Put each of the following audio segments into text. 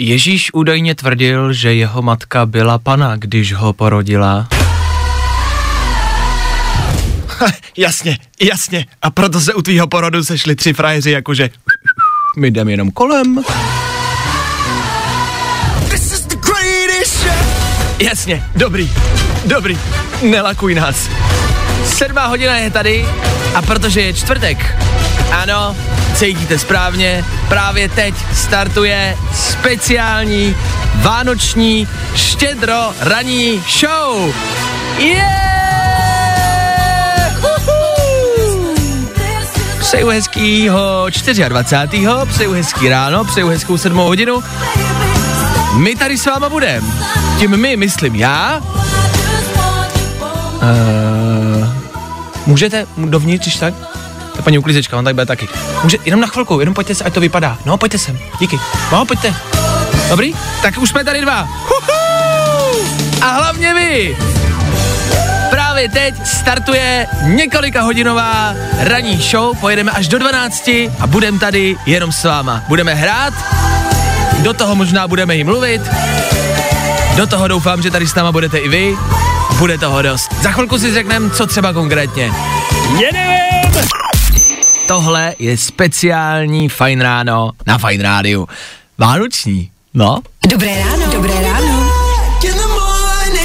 Ježíš údajně tvrdil, že jeho matka byla pana, když ho porodila. jasně, jasně. A proto se u tvýho porodu sešli tři frajeři, jakože my jdeme jenom kolem. This is the greatest show. Jasně, dobrý, dobrý, nelakuj nás. Sedmá hodina je tady a protože je čtvrtek, ano, cítíte správně, právě teď startuje speciální vánoční štědro ranní show. Yeah! Přeju hezkýho 24. Přeju hezký ráno, přeju hezkou sedmou hodinu. My tady s váma budem. Tím my myslím já. Uh, můžete dovnitř, když tak? Je paní uklízečka, on tak bude taky. Může, jenom na chvilku, jenom pojďte se, ať to vypadá. No, pojďte sem, díky. No, pojďte. Dobrý? Tak už jsme tady dva. Huhu! A hlavně vy. Právě teď startuje několika hodinová ranní show, pojedeme až do 12 a budeme tady jenom s váma. Budeme hrát, do toho možná budeme i mluvit, do toho doufám, že tady s náma budete i vy. Bude toho dost. Za chvilku si řekneme, co třeba konkrétně. Jedeme! Tohle je speciální Fajn ráno na Fajn rádiu. Vánoční. No, Dobré ráno. Dobré ráno.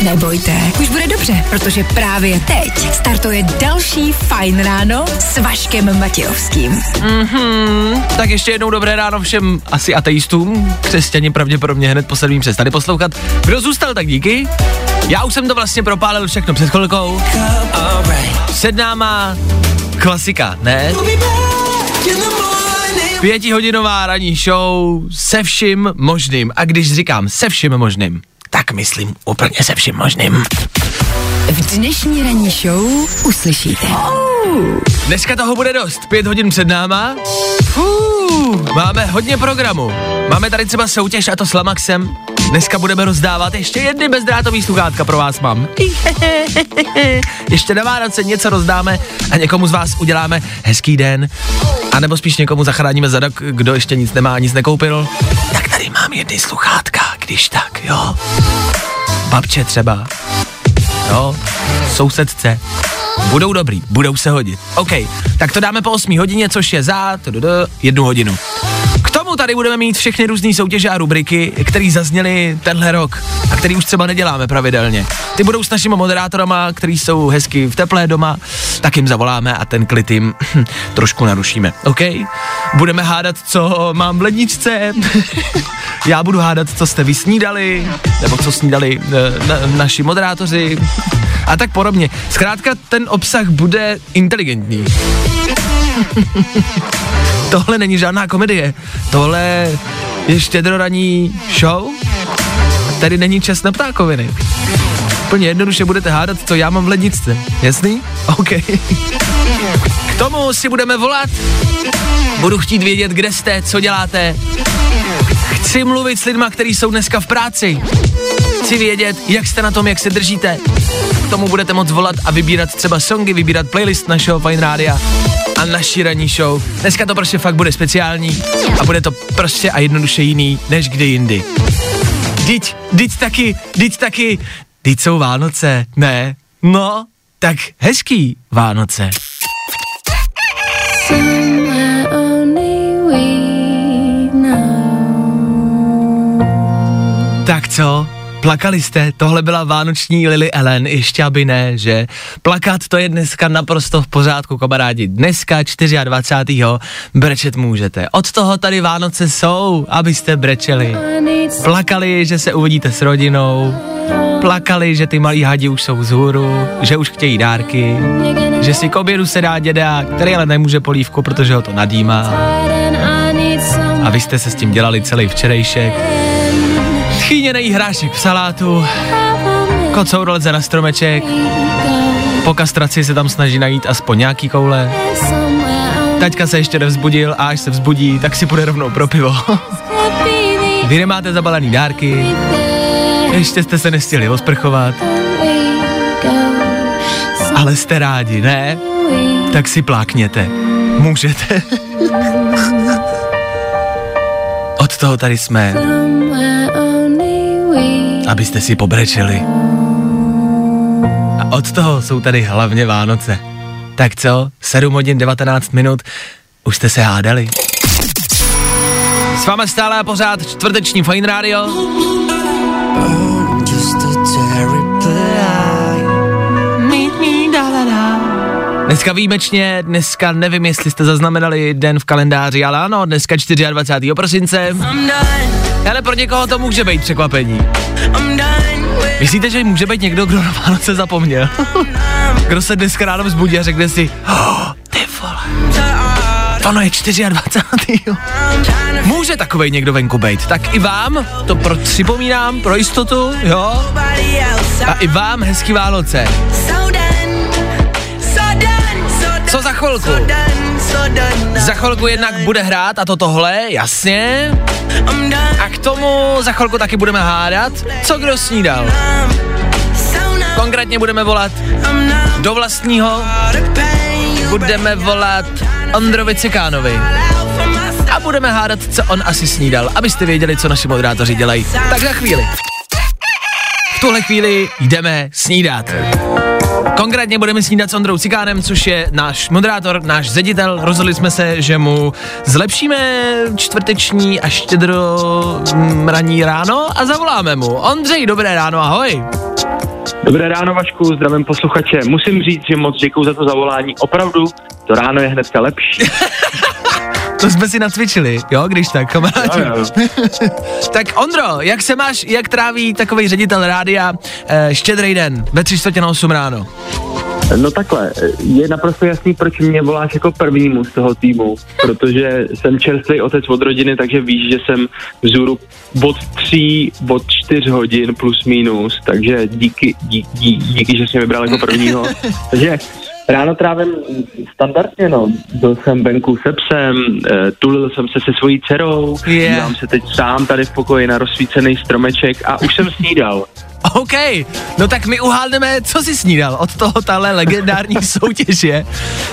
Nebojte, už bude dobře, protože právě teď startuje další Fajn ráno s Vaškem Matějovským. tak ještě jednou dobré ráno všem asi ateistům. Křesťani pravděpodobně hned po sedmým přestali poslouchat. Kdo zůstal, tak díky. Já už jsem to vlastně propálil všechno před chvilkou. Před náma klasika, ne? Pětihodinová ranní show se vším možným. A když říkám se vším možným, tak myslím úplně se vším možným. V dnešní ranní show uslyšíte. Dneska toho bude dost, pět hodin před náma. Máme hodně programu. Máme tady třeba soutěž a to s Lamaxem. Dneska budeme rozdávat ještě jedny bezdrátový sluchátka pro vás mám. ještě na Vánoce něco rozdáme a někomu z vás uděláme hezký den. A nebo spíš někomu zachráníme zadok, kdo ještě nic nemá, nic nekoupil. Tak tady mám jedny sluchátka, když tak, jo. Babče třeba, jo, sousedce. Budou dobrý, budou se hodit. OK, tak to dáme po 8 hodině, což je za jednu hodinu. K tomu tady budeme mít všechny různé soutěže a rubriky, které zazněly tenhle rok a který už třeba neděláme pravidelně. Ty budou s našimi moderátorama, který jsou hezky v teplé doma, tak jim zavoláme a ten klid jim trošku narušíme. OK? Budeme hádat, co mám v ledničce. Já budu hádat, co jste vy snídali, nebo co snídali eh, na, naši moderátoři a tak podobně. Zkrátka ten obsah bude inteligentní. Tohle není žádná komedie. Tohle je štědroraní show. Tady není čas na ptákoviny. Úplně jednoduše budete hádat, co já mám v ledničce. Jasný? OK. K tomu si budeme volat. Budu chtít vědět, kde jste, co děláte. Chci mluvit s lidma, kteří jsou dneska v práci. Chci vědět, jak jste na tom, jak se držíte. Tomu budete moct volat a vybírat třeba songy, vybírat playlist našeho Fine Rádia a naší ranní show. Dneska to prostě fakt bude speciální a bude to prostě a jednoduše jiný, než kdy jindy. Díť, díť taky, díť taky, díť jsou Vánoce, ne? No, tak hezký Vánoce. Tak co? Plakali jste? Tohle byla vánoční Lily Ellen, ještě aby ne, že? Plakat to je dneska naprosto v pořádku, kamarádi. Dneska 24. brečet můžete. Od toho tady Vánoce jsou, abyste brečeli. Plakali, že se uvidíte s rodinou. Plakali, že ty malí hadi už jsou vzhůru, že už chtějí dárky, že si k obědu se dá děda, který ale nemůže polívku, protože ho to nadýmá. A vy jste se s tím dělali celý včerejšek. Tchýněnej hrášek v salátu Kocour leze na stromeček, po kastraci se tam snaží najít aspoň nějaký koule. Taťka se ještě nevzbudil a až se vzbudí, tak si půjde rovnou pro pivo. Vy nemáte zabalený dárky, ještě jste se nestihli osprchovat, ale jste rádi, ne? Tak si plákněte. Můžete. Od toho tady jsme, abyste si pobrečeli. A od toho jsou tady hlavně Vánoce. Tak co, 7 hodin 19 minut, už jste se hádali. S váma stále a pořád čtvrteční Fine Radio. Dneska výjimečně, dneska nevím, jestli jste zaznamenali den v kalendáři, ale ano, dneska 24. prosince. Ale pro někoho to může být překvapení. Myslíte, že může být někdo, kdo na Vánoce zapomněl? kdo se dneska ráno vzbudí a řekne si, oh, ty vole, ono je 24. jo." Může takovej někdo venku být. Tak i vám, to pro, připomínám pro jistotu, jo? A i vám hezký Vánoce. Co za chvilku? Za chvilku jednak bude hrát a to tohle, jasně. A k tomu za chvilku taky budeme hádat, co kdo snídal. Konkrétně budeme volat do vlastního, budeme volat Ondrovi Cikánovi. A budeme hádat, co on asi snídal, abyste věděli, co naši moderátoři dělají. Tak za chvíli. V tuhle chvíli jdeme snídat. Konkrétně budeme snídat s Ondrou Cikánem, což je náš moderátor, náš ředitel. Rozhodli jsme se, že mu zlepšíme čtvrteční a štědro mm, ranní ráno a zavoláme mu. Ondřej, dobré ráno, ahoj. Dobré ráno, Vašku, zdravím posluchače. Musím říct, že moc děkuji za to zavolání. Opravdu, to ráno je hnedka lepší. To jsme si nacvičili, jo, když tak, kamarádi. Tak Ondro, jak se máš, jak tráví takový ředitel rádia eh, štědrý den ve tři čtvrtě na 8 ráno? No takhle, je naprosto jasný, proč mě voláš jako prvnímu z toho týmu, protože jsem čerstvý otec od rodiny, takže víš, že jsem vzhůru od tří, od čtyř hodin plus minus, takže díky, díky, díky že jsi mě vybral jako prvního. Takže ráno trávím standardně, no. Byl jsem venku se psem, eh, tulil jsem se se svojí dcerou, Je. dívám se teď sám tady v pokoji na rozsvícený stromeček a už jsem snídal. OK, no tak my uhádneme, co jsi snídal. Od toho tahle legendární soutěž je.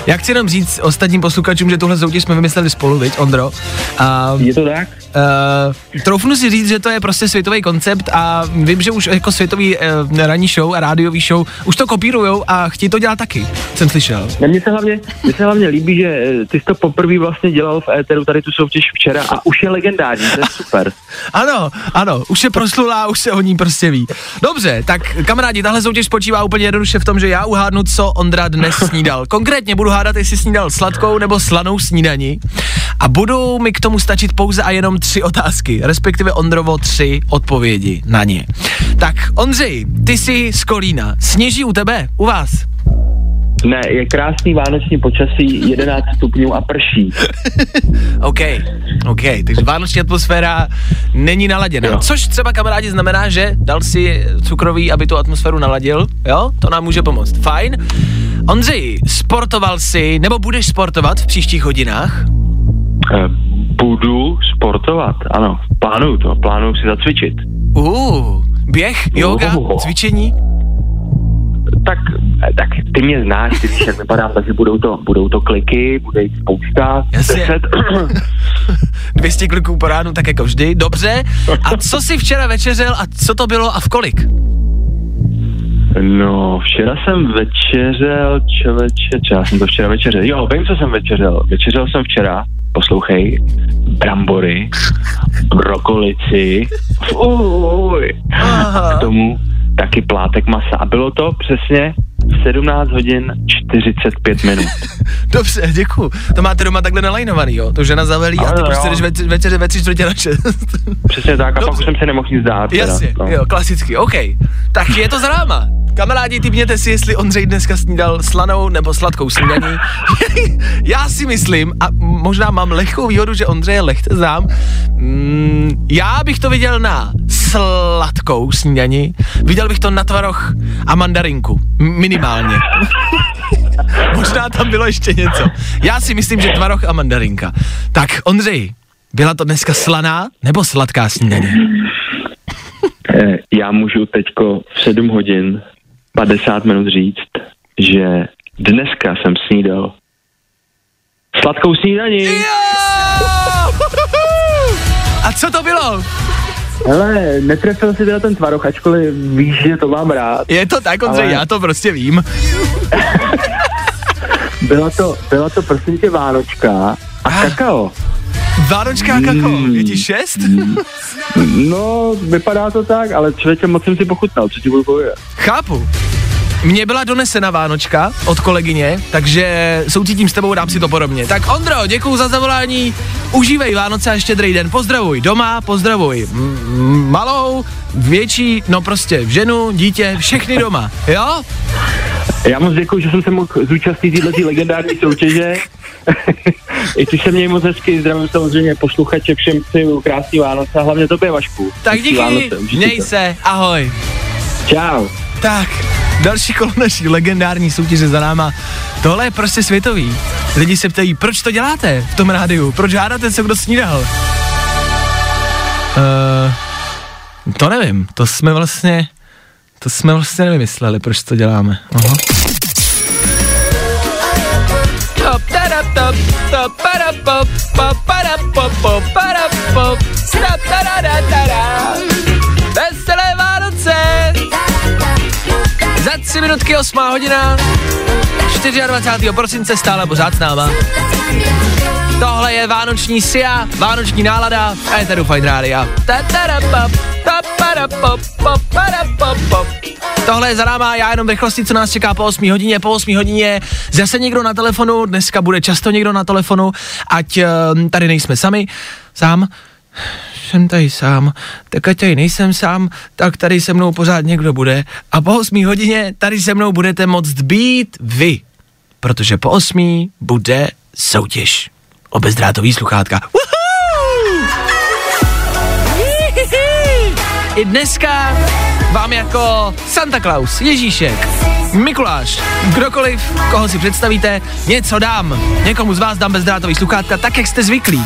Já chci jenom říct ostatním posluchačům, že tuhle soutěž jsme vymysleli spolu, viď, Ondro? A Je to tak? Uh, troufnu si říct, že to je prostě světový koncept a vím, že už jako světový uh, ranní show a rádiový show už to kopírujou a chtějí to dělat taky, jsem slyšel. Ne, Mně se hlavně, mně se hlavně líbí, že eh, ty jsi to poprvé vlastně dělal v éteru tady tu soutěž včera a už je legendární, to je super. Ano, ano, už je proslulá, už se o ní prostě ví. Dobře, tak kamarádi, tahle soutěž spočívá úplně jednoduše v tom, že já uhádnu, co Ondra dnes snídal. Konkrétně budu hádat, jestli snídal sladkou nebo slanou snídaní a budou mi k tomu stačit pouze a jenom tři otázky, respektive Ondrovo tři odpovědi na ně. Tak Ondřej, ty jsi z Kolína, sněží u tebe, u vás? Ne, je krásný vánoční počasí, 11 stupňů a prší. OK, OK, takže vánoční atmosféra není naladěná. Jo. Což třeba kamarádi znamená, že dal si cukroví, aby tu atmosféru naladil, jo? To nám může pomoct. Fajn. Ondřej, sportoval jsi, nebo budeš sportovat v příštích hodinách? Eh, Budu sportovat, ano, plánuju to, plánuju si zacvičit. Uh, běh, yoga, Uh. cvičení? Tak, eh, tak ty mě znáš, ty víš, jak vypadám, takže budou to, budou to kliky, bude jich spousta, Jasně. 10, 200 kliků po ránu, tak jako vždy. Dobře. A co jsi včera večeřel a co to bylo a v kolik? No, včera jsem večeřel, čověče, co já jsem to včera večeřel. Jo, vím, co jsem večeřel. Večeřel jsem včera, poslouchej, brambory, brokolici, uj, a k tomu taky plátek masa. A bylo to přesně 17 hodin 45 minut. Dobře, děkuju. To máte doma takhle nalajnovaný, jo? To žena zavelí a ty Ano, prostě jdeš več, večeře ve tři čtvrtě na šest. Přesně tak, a Dobře. pak už jsem se nemohl nic dát. teda, Jasně, no. jo, klasicky, OK. Tak je to za náma. Kamarádi, typněte si, jestli Ondřej dneska snídal slanou nebo sladkou snídaní. já si myslím, a možná mám lehkou výhodu, že Ondřeje lehce znám, mm, já bych to viděl na sladkou snídani. Viděl bych to na tvaroh a mandarinku. Minimálně. Možná tam bylo ještě něco. Já si myslím, že tvaroh a mandarinka. Tak, Ondřej, byla to dneska slaná nebo sladká snídaně? Eh, Já můžu teďko v 7 hodin 50 minut říct, že dneska jsem snídal sladkou snídaní. A co to bylo? Hele, netrefil si teda ten tvaroh, ačkoliv víš, že to mám rád. Je to tak, Ondřej, Ale- já to prostě vím. Byla to, byla to prosím tě Vánočka a kakao. Vánočka kakao, je ti šest? No, vypadá to tak, ale člověče moc jsem si pochutnal, co ti budu povědět. Chápu. Mně byla donesena Vánočka od kolegyně, takže soucítím s tebou, dám si to podobně. Tak Ondro, děkuju za zavolání, užívej Vánoce a štědrý den, pozdravuj doma, pozdravuj m- m- malou, větší, no prostě ženu, dítě, všechny doma, jo? Já moc děkuji, že jsem se mohl zúčastnit této legendární soutěže. I ty se měj moc hezky, zdravím samozřejmě posluchače, všem přeju krásný Vánoce a hlavně tobě Vašku. Tak díky, Vánoce, měj se, ahoj. Čau. Tak, další kolo naší legendární soutěže za náma. Tohle je prostě světový. Lidi se ptají, proč to děláte v tom rádiu? Proč hádáte se, kdo snídal? Uh, to nevím, to jsme vlastně, to jsme vlastně nevymysleli, proč to děláme. Aha. Top, Za tři minutky 8 hodina 24. prosince stále pořád s náma. Tohle je vánoční sia, vánoční nálada a je tady Fajn Rádia. Tohle je za náma, já jenom v rychlosti, co nás čeká po 8 hodině. Po 8 hodině zase někdo na telefonu, dneska bude často někdo na telefonu, ať uh, tady nejsme sami, sám, jsem tady sám, tak ať tady nejsem sám, tak tady se mnou pořád někdo bude a po 8 hodině tady se mnou budete moct být vy, protože po 8 bude soutěž o bezdrátový sluchátka. Woohoo! I dneska vám jako Santa Claus, Ježíšek, Mikuláš, kdokoliv, koho si představíte, něco dám. Někomu z vás dám bezdrátový sluchátka, tak jak jste zvyklí.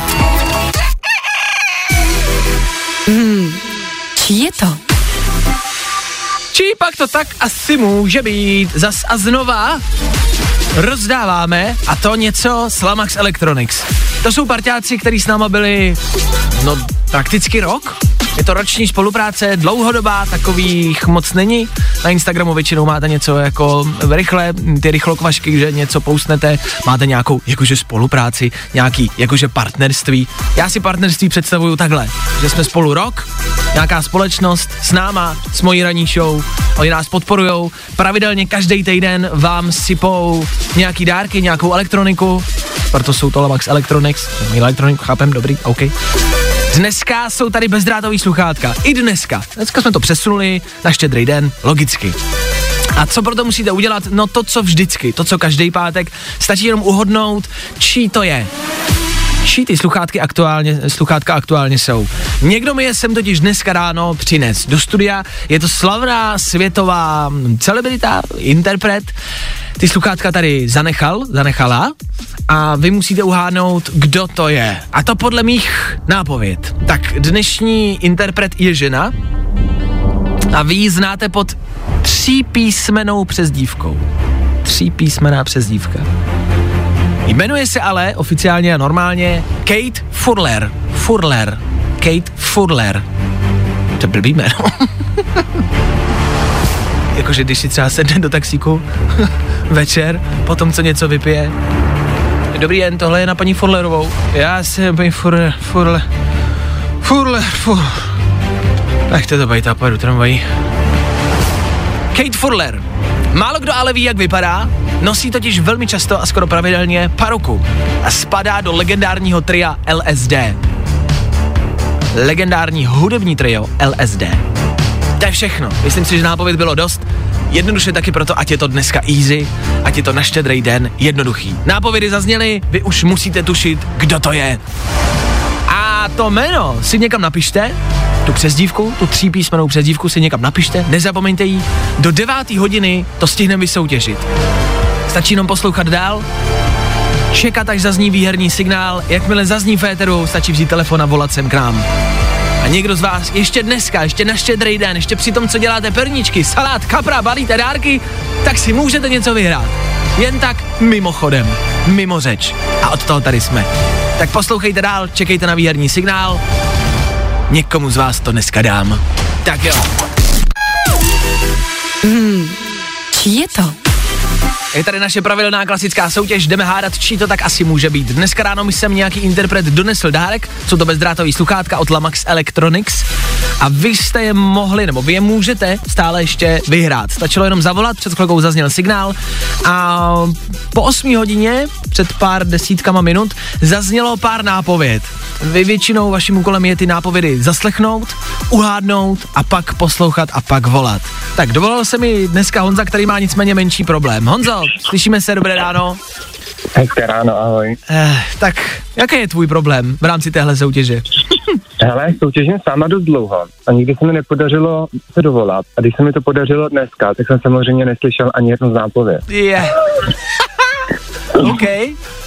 Čí je to? Či pak to tak asi může být. Zas a znova rozdáváme a to něco s Lamax Electronics. To jsou parťáci, kteří s náma byli, no prakticky rok. Je to roční spolupráce, dlouhodobá, takových moc není. Na Instagramu většinou máte něco jako rychle, ty rychlokvašky, že něco poustnete, máte nějakou jakože spolupráci, nějaký jakože partnerství. Já si partnerství představuju takhle, že jsme spolu rok, nějaká společnost s náma, s mojí ranní show, oni nás podporujou, pravidelně každý týden vám sypou nějaký dárky, nějakou elektroniku, proto jsou to Lamax Electronics, mají elektroniku, chápem, dobrý, OK. Dneska jsou tady bezdrátový sluchátka. I dneska. Dneska jsme to přesunuli na štědrý den, logicky. A co proto musíte udělat? No to, co vždycky, to, co každý pátek, stačí jenom uhodnout, čí to je. Čí ty sluchátky aktuálně, sluchátka aktuálně jsou. Někdo mi je sem totiž dneska ráno přines do studia, je to slavná světová celebrita, interpret, ty sluchátka tady zanechal, zanechala a vy musíte uhádnout, kdo to je. A to podle mých nápověd. Tak dnešní interpret je žena a vy ji znáte pod tří písmenou přezdívkou. Tří písmená přezdívka. Jmenuje se ale oficiálně a normálně Kate Furler. Furler. Kate Furler. To je blbý jméno. Jakože když si třeba sedne do taxíku večer, potom co něco vypije. Dobrý den, tohle je na paní Furlerovou. Já jsem paní Furler, Furler, Furler, Furler. Nechte to být, já pojedu tramvají. Kate Furler. Málo kdo ale ví, jak vypadá. Nosí totiž velmi často a skoro pravidelně paruku a spadá do legendárního tria LSD. Legendární hudební trio LSD. To je všechno. Myslím si, že nápověd bylo dost. Jednoduše taky proto, ať je to dneska easy, ať je to na štědrý den jednoduchý. Nápovědy zazněly, vy už musíte tušit, kdo to je. A to jméno si někam napište tu přezdívku, tu třípísmenou přezdívku si někam napište, nezapomeňte jí. Do deváté hodiny to stihneme vysoutěžit. Stačí jenom poslouchat dál, čekat, až zazní výherní signál, jakmile zazní féteru, stačí vzít telefon a volat sem k nám. A někdo z vás ještě dneska, ještě na štědrý den, ještě při tom, co děláte perničky, salát, kapra, balíte dárky, tak si můžete něco vyhrát. Jen tak mimochodem, mimo řeč. A od toho tady jsme. Tak poslouchejte dál, čekejte na výherní signál. Někomu z vás to dneska dám. Tak jo. Čí je to? Je tady naše pravidelná klasická soutěž, jdeme hádat, čí to tak asi může být. Dneska ráno mi sem nějaký interpret donesl dárek, jsou to bezdrátový sluchátka od Lamax Electronics a vy jste je mohli, nebo vy je můžete stále ještě vyhrát. Stačilo jenom zavolat, před chvilkou zazněl signál a po 8 hodině, před pár desítkama minut, zaznělo pár nápověd. Vy většinou vaším úkolem je ty nápovědy zaslechnout, uhádnout a pak poslouchat a pak volat. Tak dovolil se mi dneska Honza, který má nicméně menší problém. Honzo, slyšíme se, dobré ráno. Hezké ráno, ahoj. Eh, tak jaký je tvůj problém v rámci téhle soutěže? Hele, soutěžím s váma dost dlouho a nikdy se mi nepodařilo se dovolat. A když se mi to podařilo dneska, tak jsem samozřejmě neslyšel ani jednu z nápověd. Je. OK.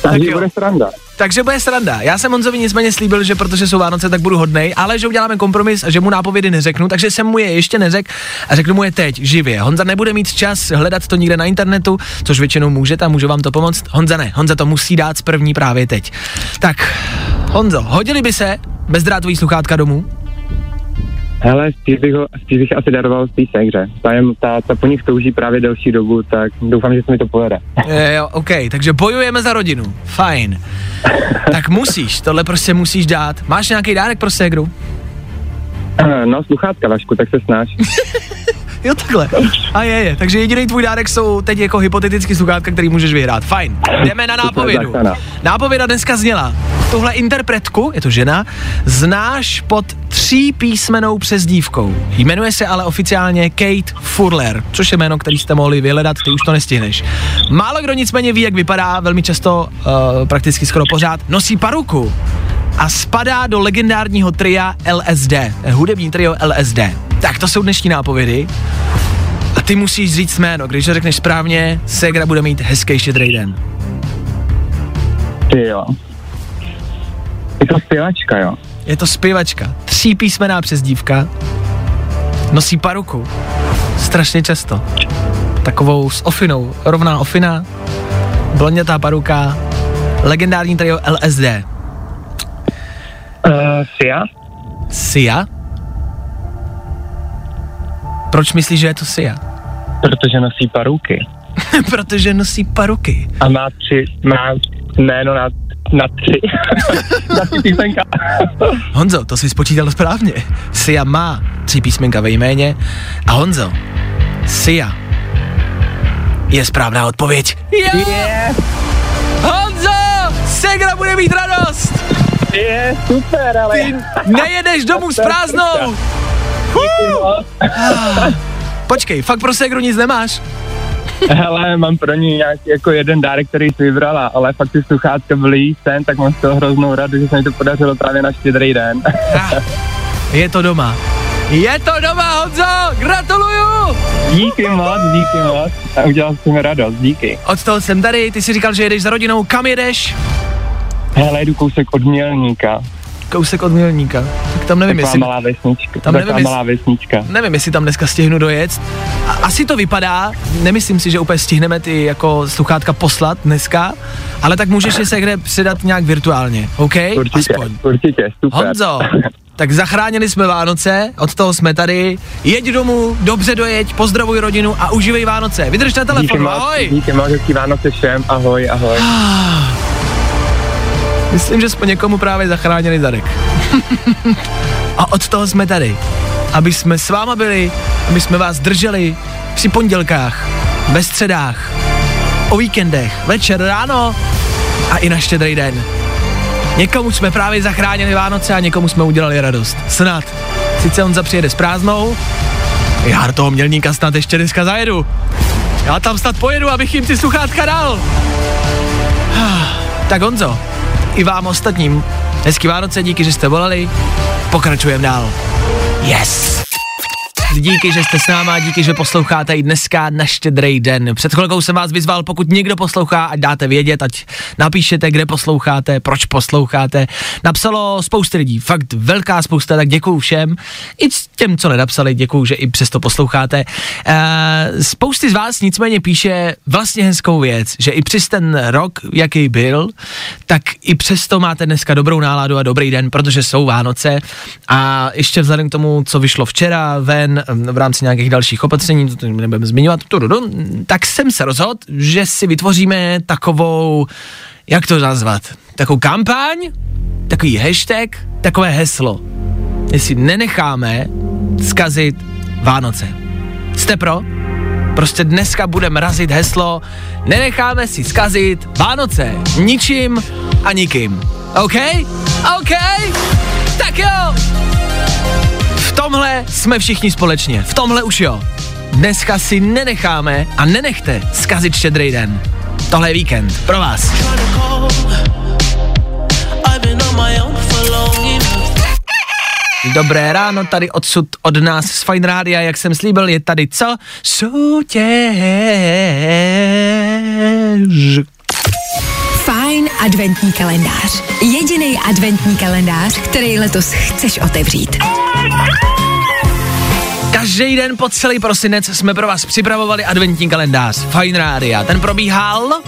Tak Takže jo. bude sranda. Takže bude sranda. Já jsem Honzovi nicméně slíbil, že protože jsou Vánoce, tak budu hodnej, ale že uděláme kompromis a že mu nápovědy neřeknu, takže jsem mu je ještě neřekl a řeknu mu je teď, živě. Honza nebude mít čas hledat to nikde na internetu, což většinou můžete a můžu vám to pomoct. Honza ne, Honza to musí dát z první právě teď. Tak, Honzo, hodili by se bezdrátový sluchátka domů? Hele, spíš bych, ho, spíš bych asi daroval spíš hře. Ta, je, ta, ta po nich touží právě delší dobu, tak doufám, že se mi to povede. Je, jo, OK, takže bojujeme za rodinu. Fajn. Tak musíš, tohle prostě musíš dát. Máš nějaký dárek pro ségru? No, sluchátka, Vašku, tak se snaž. Jo, takhle. A je, je. Takže jediný tvůj dárek jsou teď jako hypotetický sluchátka, který můžeš vyhrát. Fajn. Jdeme na nápovědu. Nápověda dneska zněla. Tuhle interpretku, je to žena, znáš pod tří písmenou přezdívkou. Jmenuje se ale oficiálně Kate Furler, což je jméno, který jste mohli vyhledat, ty už to nestihneš. Málo kdo nicméně ví, jak vypadá, velmi často, uh, prakticky skoro pořád, nosí paruku a spadá do legendárního tria LSD, hudební trio LSD. Tak to jsou dnešní nápovědy. A ty musíš říct jméno, když to řekneš správně, Segra bude mít hezký štědrý den. Ty jo. Je to zpěvačka, jo. Je to zpěvačka, tří písmená přezdívka, nosí paruku, strašně často. Takovou s ofinou, rovná ofina, blondětá paruka, legendární trio LSD. Uh, Sia? Sia? Proč myslíš, že je to Sia? Protože nosí paruky. Protože nosí paruky. A má tři, má jméno na, na tři. na tři písmenka. Honzo, to jsi spočítal správně. Sia má tři písmenka ve jméně a Honzo, Sia je správná odpověď. Jo! Je, Honzo! Segra bude mít radost! je, super, ale... Ty nejedeš domů s prázdnou! Počkej, fakt pro Segru nic nemáš? Hele, mám pro ní nějaký jako jeden dárek, který jsi vybrala, ale fakt ty sluchátka byly sen, tak mám z toho hroznou radost, že se mi to podařilo právě na štědrý den. Ah, je to doma. Je to doma, Honzo! Gratuluju! díky moc, díky moc. A udělal jsi mi radost, díky. Od toho jsem tady, ty jsi říkal, že jedeš za rodinou, kam jedeš? Hele, jdu kousek od Mělníka. Kousek od Milníka. Tak tam nevím, Taková jestli... malá vesnička. tam nevím, malá vesnička. Nevím, jestli tam dneska stihnu dojet. A- Asi to vypadá, nemyslím si, že úplně stihneme ty jako sluchátka poslat dneska, ale tak můžeš je se kde předat nějak virtuálně, OK? Určitě, Aspoň. určitě, super. Honzo, tak zachránili jsme Vánoce, od toho jsme tady. Jeď domů, dobře dojeď, pozdravuj rodinu a užívej Vánoce. Vydrž na díky telefonu, moc, ahoj. díky moc, hezký Vánoce všem, ahoj, ahoj. Myslím, že jsme někomu právě zachránili zadek. a od toho jsme tady. Aby jsme s váma byli, aby jsme vás drželi při pondělkách, ve středách, o víkendech, večer, ráno a i na štědrý den. Někomu jsme právě zachránili Vánoce a někomu jsme udělali radost. Snad. Sice on zapřijede s prázdnou, já do toho mělníka snad ještě dneska zajedu. Já tam snad pojedu, abych jim ty sluchátka dal. Tak Honzo, i vám ostatním, hezký Vánoce, díky, že jste volali, pokračujeme dál. Yes! Díky, že jste s náma, díky, že posloucháte i dneska na štědrý den. Před chvilkou jsem vás vyzval, pokud někdo poslouchá, ať dáte vědět, ať napíšete, kde posloucháte, proč posloucháte. Napsalo spousty lidí, fakt velká spousta, tak děkuju všem. I těm, co nedapsali, děkuju, že i přesto posloucháte. Uh, spousty z vás nicméně píše vlastně hezkou věc, že i přes ten rok, jaký byl, tak i přesto máte dneska dobrou náladu a dobrý den, protože jsou Vánoce. A ještě vzhledem k tomu, co vyšlo včera ven, v rámci nějakých dalších opatření, to nebudeme zmiňovat, tak jsem se rozhodl, že si vytvoříme takovou, jak to nazvat, takovou kampaň, takový hashtag, takové heslo. Jestli nenecháme zkazit Vánoce. Jste pro? Prostě dneska budeme razit heslo Nenecháme si zkazit Vánoce ničím a nikým. OK? OK? Tak jo! Tomhle jsme všichni společně. V tomhle už jo. Dneska si nenecháme a nenechte zkazit štědrý den. Tohle je víkend pro vás. Dobré ráno, tady odsud od nás z Fine Rádia, jak jsem slíbil, je tady co? Soutěž. Fajn adventní kalendář. Jediný adventní kalendář, který letos chceš otevřít. Každý den po celý prosinec jsme pro vás připravovali adventní kalendář Fine Rádia. Ten probíhal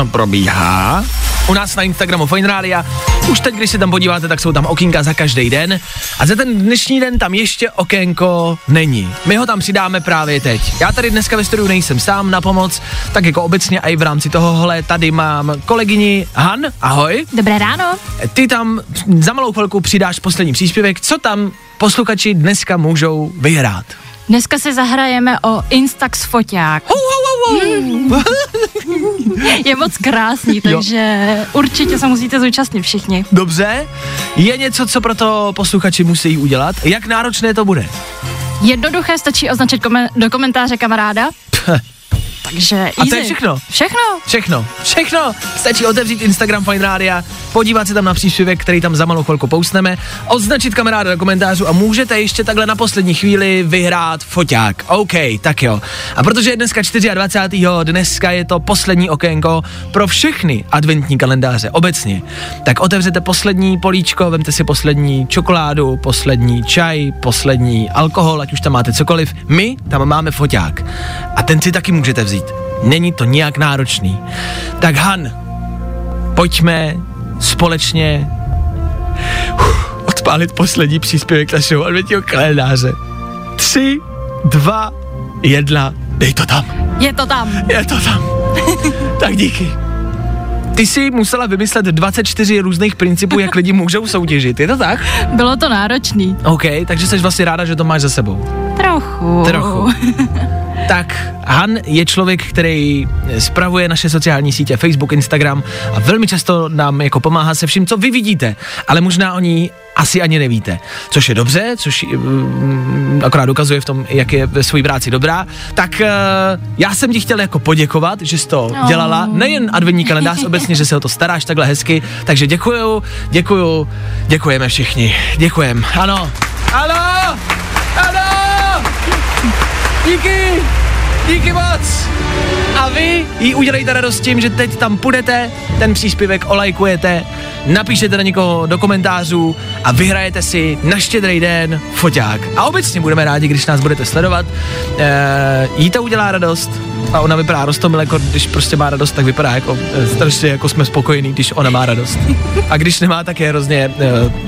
On probíhá u nás na Instagramu Fine Rádia. Už teď, když se tam podíváte, tak jsou tam okýnka za každý den. A za ten dnešní den tam ještě okénko není. My ho tam přidáme právě teď. Já tady dneska ve studiu nejsem sám na pomoc, tak jako obecně i v rámci tohohle tady mám kolegyni Han. Ahoj. Dobré ráno. Ty tam za malou chvilku přidáš poslední příspěvek. Co tam posluchači dneska můžou vyhrát? Dneska si zahrajeme o Instax foťák. Hou, hou. Je moc krásný, takže určitě se musíte zúčastnit všichni. Dobře. Je něco, co pro to posluchači musí udělat? Jak náročné to bude? Jednoduché stačí označit komen- do komentáře kamaráda. Takže easy. A to je všechno? Všechno. Všechno, všechno. Stačí otevřít Instagram Fine Rádia, podívat se tam na příspěvek, který tam za malou chvilku poustneme, označit kamaráda do komentářů a můžete ještě takhle na poslední chvíli vyhrát foťák. OK, tak jo. A protože je dneska 24. dneska je to poslední okénko pro všechny adventní kalendáře obecně, tak otevřete poslední políčko, vemte si poslední čokoládu, poslední čaj, poslední alkohol, ať už tam máte cokoliv. My tam máme foťák. A ten si taky můžete vzít. Není to nijak náročný. Tak Han, pojďme společně uf, odpálit poslední příspěvek našeho adventního kalendáře. Tři, dva, jedna, dej to tam. Je to tam. Je to tam. tak díky. Ty jsi musela vymyslet 24 různých principů, jak lidi můžou soutěžit, je to tak? Bylo to náročný. OK, takže jsi vlastně ráda, že to máš za sebou. Trochu. Trochu. tak Han je člověk, který spravuje naše sociální sítě Facebook, Instagram a velmi často nám jako pomáhá se vším, co vy vidíte, ale možná o ní asi ani nevíte. Což je dobře, což um, akorát dokazuje v tom, jak je ve své práci dobrá. Tak uh, já jsem ti chtěl jako poděkovat, že jsi to Oh. dělala, nejen adventní kalendář, obecně, že se o to staráš takhle hezky, takže děkuju, děkuju, děkujeme všichni, děkujem, ano, ano, ano, díky, díky moc. A vy jí udělejte radost tím, že teď tam půjdete, ten příspěvek olajkujete, napíšete na někoho do komentářů a vyhrajete si na štědrý den foťák. A obecně budeme rádi, když nás budete sledovat. E, jí to udělá radost a ona vypadá rostomile, jako když prostě má radost, tak vypadá jako e, strašně jako jsme spokojení, když ona má radost. A když nemá, tak je hrozně e,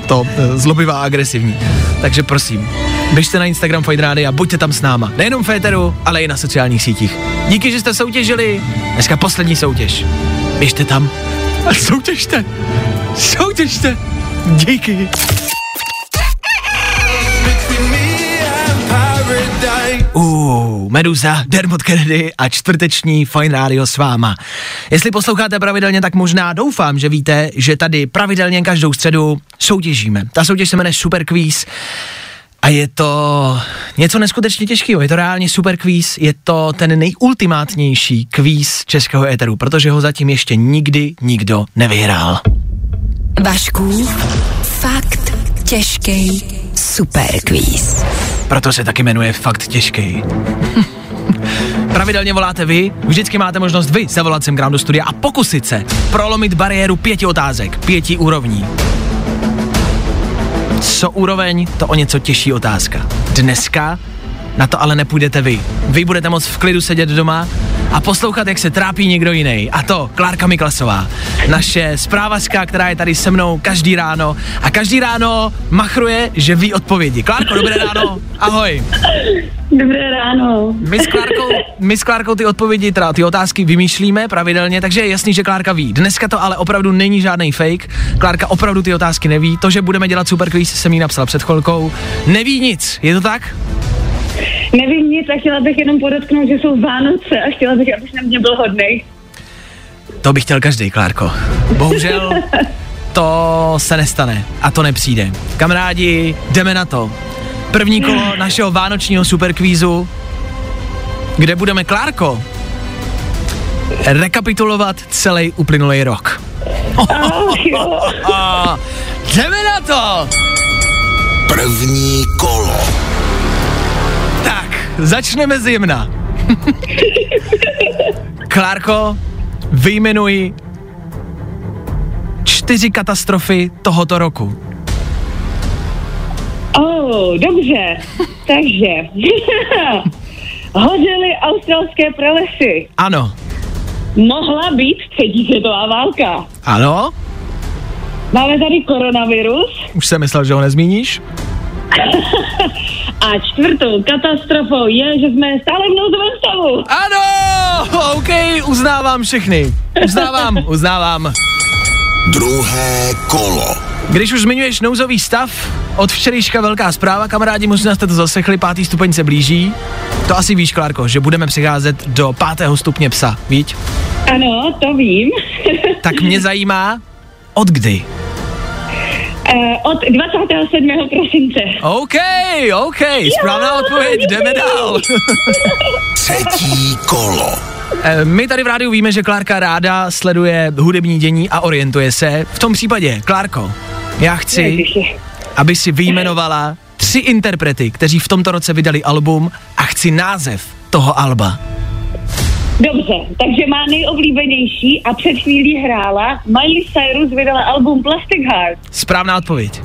to e, zlobivá a agresivní. Takže prosím, běžte na Instagram Fajn Rády a buďte tam s náma. Nejenom Féteru, ale i na sociálních sítích. Díky, že jste soutěžili. Dneska poslední soutěž. Běžte tam a soutěžte. Soutěžte. Díky. Meduza, Dermot Kennedy a čtvrteční Fine Radio s váma. Jestli posloucháte pravidelně, tak možná doufám, že víte, že tady pravidelně každou středu soutěžíme. Ta soutěž se jmenuje Super Quiz a je to něco neskutečně těžkého. Je to reálně super kvíz, je to ten nejultimátnější kvíz českého éteru, protože ho zatím ještě nikdy nikdo nevyhrál. Vašku, fakt těžký superkvíz. Proto se taky jmenuje fakt těžký. Pravidelně voláte vy, vždycky máte možnost vy zavolat sem k nám do studia a pokusit se prolomit bariéru pěti otázek, pěti úrovní. Co úroveň, to o něco těžší otázka. Dneska na to ale nepůjdete vy. Vy budete moct v klidu sedět doma a poslouchat, jak se trápí někdo jiný. A to Klárka Miklasová, naše zprávařka, která je tady se mnou každý ráno a každý ráno machruje, že ví odpovědi. Klárko, dobré ráno, ahoj. Dobré ráno. My s Klárkou, my s Klárkou ty odpovědi, teda ty otázky vymýšlíme pravidelně, takže je jasný, že Klárka ví. Dneska to ale opravdu není žádný fake. Klárka opravdu ty otázky neví. To, že budeme dělat super quiz, jsem jí napsal před chvilkou. Neví nic, je to tak? Nevím nic a chtěla bych jenom podotknout, že jsou Vánoce a chtěla bych, abych na mě byl hodnej. To bych chtěl každý, Klárko. Bohužel to se nestane a to nepřijde. Kamarádi, jdeme na to. První kolo našeho vánočního superkvízu, kde budeme, Klárko, rekapitulovat celý uplynulý rok. Ach jo. jdeme na to! První kolo. Začneme zjemna. Klárko, vyjmenuji čtyři katastrofy tohoto roku. Oh, dobře. Takže. Hořely australské pralesy. Ano, Mohla být třetí světová válka. ano, Máme tady koronavirus už jsem myslel, že ho nezmíníš. a čtvrtou katastrofou je, že jsme stále v nouzovém stavu. Ano, OK, uznávám všechny. Uznávám, uznávám. Druhé kolo. Když už zmiňuješ nouzový stav, od včerejška velká zpráva, kamarádi, možná jste to zasechli, pátý stupeň se blíží. To asi víš, Klárko, že budeme přicházet do pátého stupně psa, víš? Ano, to vím. Tak mě zajímá, od kdy? Eh, od 27. prosince. OK, OK, správná odpověď, jdeme dál. Třetí kolo. Eh, My tady v rádiu víme, že Klárka ráda sleduje hudební dění a orientuje se. V tom případě, Klárko, já chci, Ježiši. aby si vyjmenovala tři interprety, kteří v tomto roce vydali album a chci název toho alba. Dobře, takže má nejoblíbenější a před chvílí hrála Miley Cyrus vydala album Plastic Heart. Správná odpověď.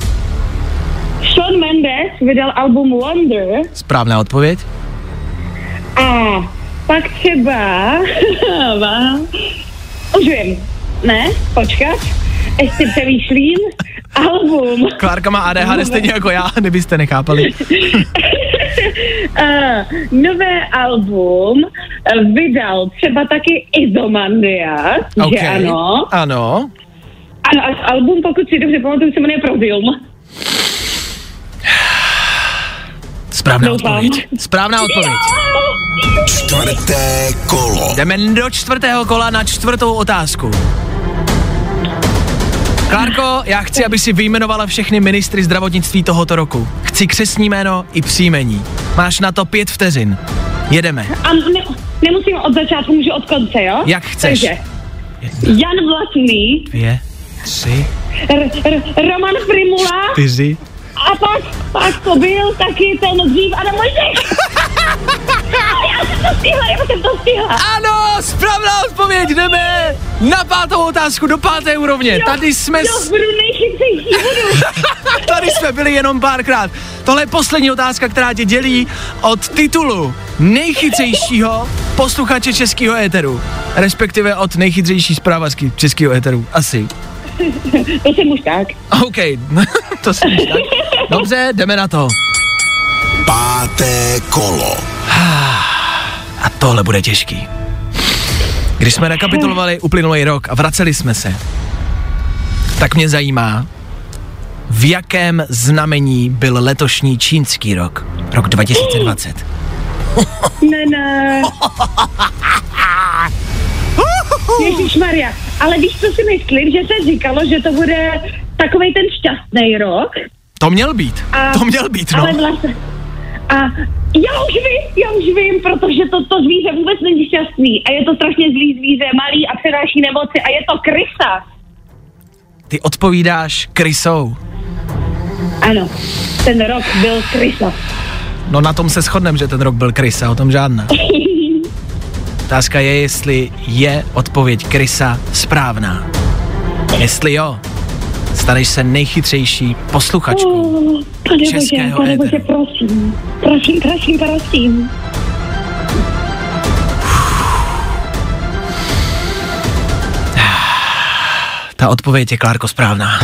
Shawn Mendes vydal album Wonder Správná odpověď. a pak třeba už vím, ne, počkat, ještě přemýšlím, album Klárka má ADHD stejně jako já, kdybyste nechápali. uh, nové album uh, vydal třeba taky Izomandia, OK. že ano. Ano. Ano, a album, pokud si dobře pamatuju, se jmenuje Prozium. Správná Doufám. odpověď. Správná odpověď. Čtvrté kolo. Jdeme do čtvrtého kola na čtvrtou otázku. Klárko, já chci, aby si vyjmenovala všechny ministry zdravotnictví tohoto roku. Chci křesní jméno i příjmení. Máš na to pět vteřin. Jedeme. A ne, nemusím od začátku, můžu od konce, jo? Jak chceš. Takže Jan Blatný, Dvě, tři, R- R- Roman Primula čtyři. A pak, pak to byl taky ten dřív Adam Mojžek. já jsem to stihla, já jsem to stihla. Ano, správná odpověď, jdeme na pátou otázku do páté úrovně. Tady jsme, Jo, s, budu nejchytřejší, budu. tady jsme byli jenom párkrát. Tohle je poslední otázka, která tě dělí od titulu nejchytřejšího posluchače českého éteru. Respektive od nejchytřejší zprávařky českého éteru. Asi. To jsem už tak. OK, to si tak. Dobře, jdeme na to. Páté kolo. A tohle bude těžký. Když jsme rekapitulovali uplynulý rok a vraceli jsme se, tak mě zajímá, v jakém znamení byl letošní čínský rok, rok 2020. Ne, ne. Ježíš Maria, ale víš, co si myslím, že se říkalo, že to bude takovej ten šťastný rok. To měl být, A, to měl být, no. Ale vlastně... A já už vím, já už vím, protože to, to zvíře vůbec není šťastný a je to strašně zlý zvíře, malý a přenáší nemoci a je to krysa. Ty odpovídáš krysou. Ano, ten rok byl krysa. No na tom se shodneme, že ten rok byl krysa, o tom žádná. Otázka je, jestli je odpověď krysa správná. Jestli jo, staneš se nejchytřejší posluchačkou. Oh, pane bože, Českého pane bože, prosím. Prosím, prosím, prosím. Ta odpověď je, Klárko, správná.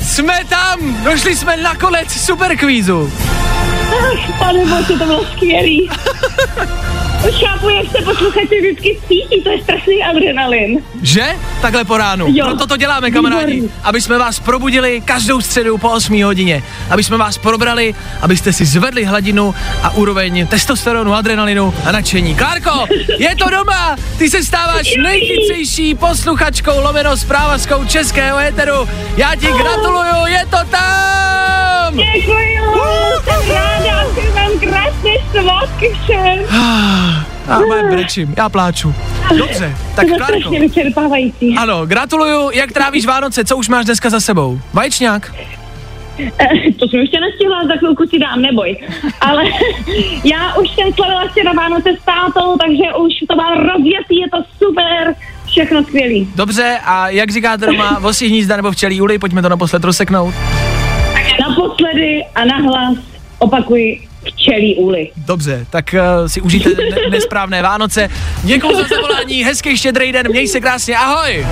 Jsme tam! Došli jsme na konec superkvízu. Pane bože, to bylo skvělý. Už chápu, jak se posluchači vždycky cítí, to je strašný adrenalin. Že? Takhle po ránu. Jo. Proto to děláme, kamarádi. Výborný. Aby jsme vás probudili každou středu po 8 hodině. Aby jsme vás probrali, abyste si zvedli hladinu a úroveň testosteronu, adrenalinu a nadšení. Klárko, je to doma! Ty se stáváš nejchytřejší posluchačkou lomeno zprávařskou českého éteru. Já ti gratuluju, je to tam! Děkuju, jsem ráda, přeji vám krásné svátky všem. Já mám brečím, já pláču. Dobře, tak to Klárko. vyčerpávající. Ano, gratuluju, jak trávíš Vánoce, co už máš dneska za sebou? Vaječňák? Eh, To jsem ještě nestihla, za chvilku si dám, neboj. Ale já už jsem slavila včera Vánoce s tátou, takže už to mám rozjetý, je to super, všechno skvělý. Dobře, a jak říkáte doma, vosí hnízda nebo včelí úly, pojďme to naposled rozseknout. Naposledy a nahlas opakuji včelí úly. Dobře, tak uh, si užijte ne- nesprávné Vánoce. Děkuji za zavolání, hezký štědrý den, měj se krásně, ahoj!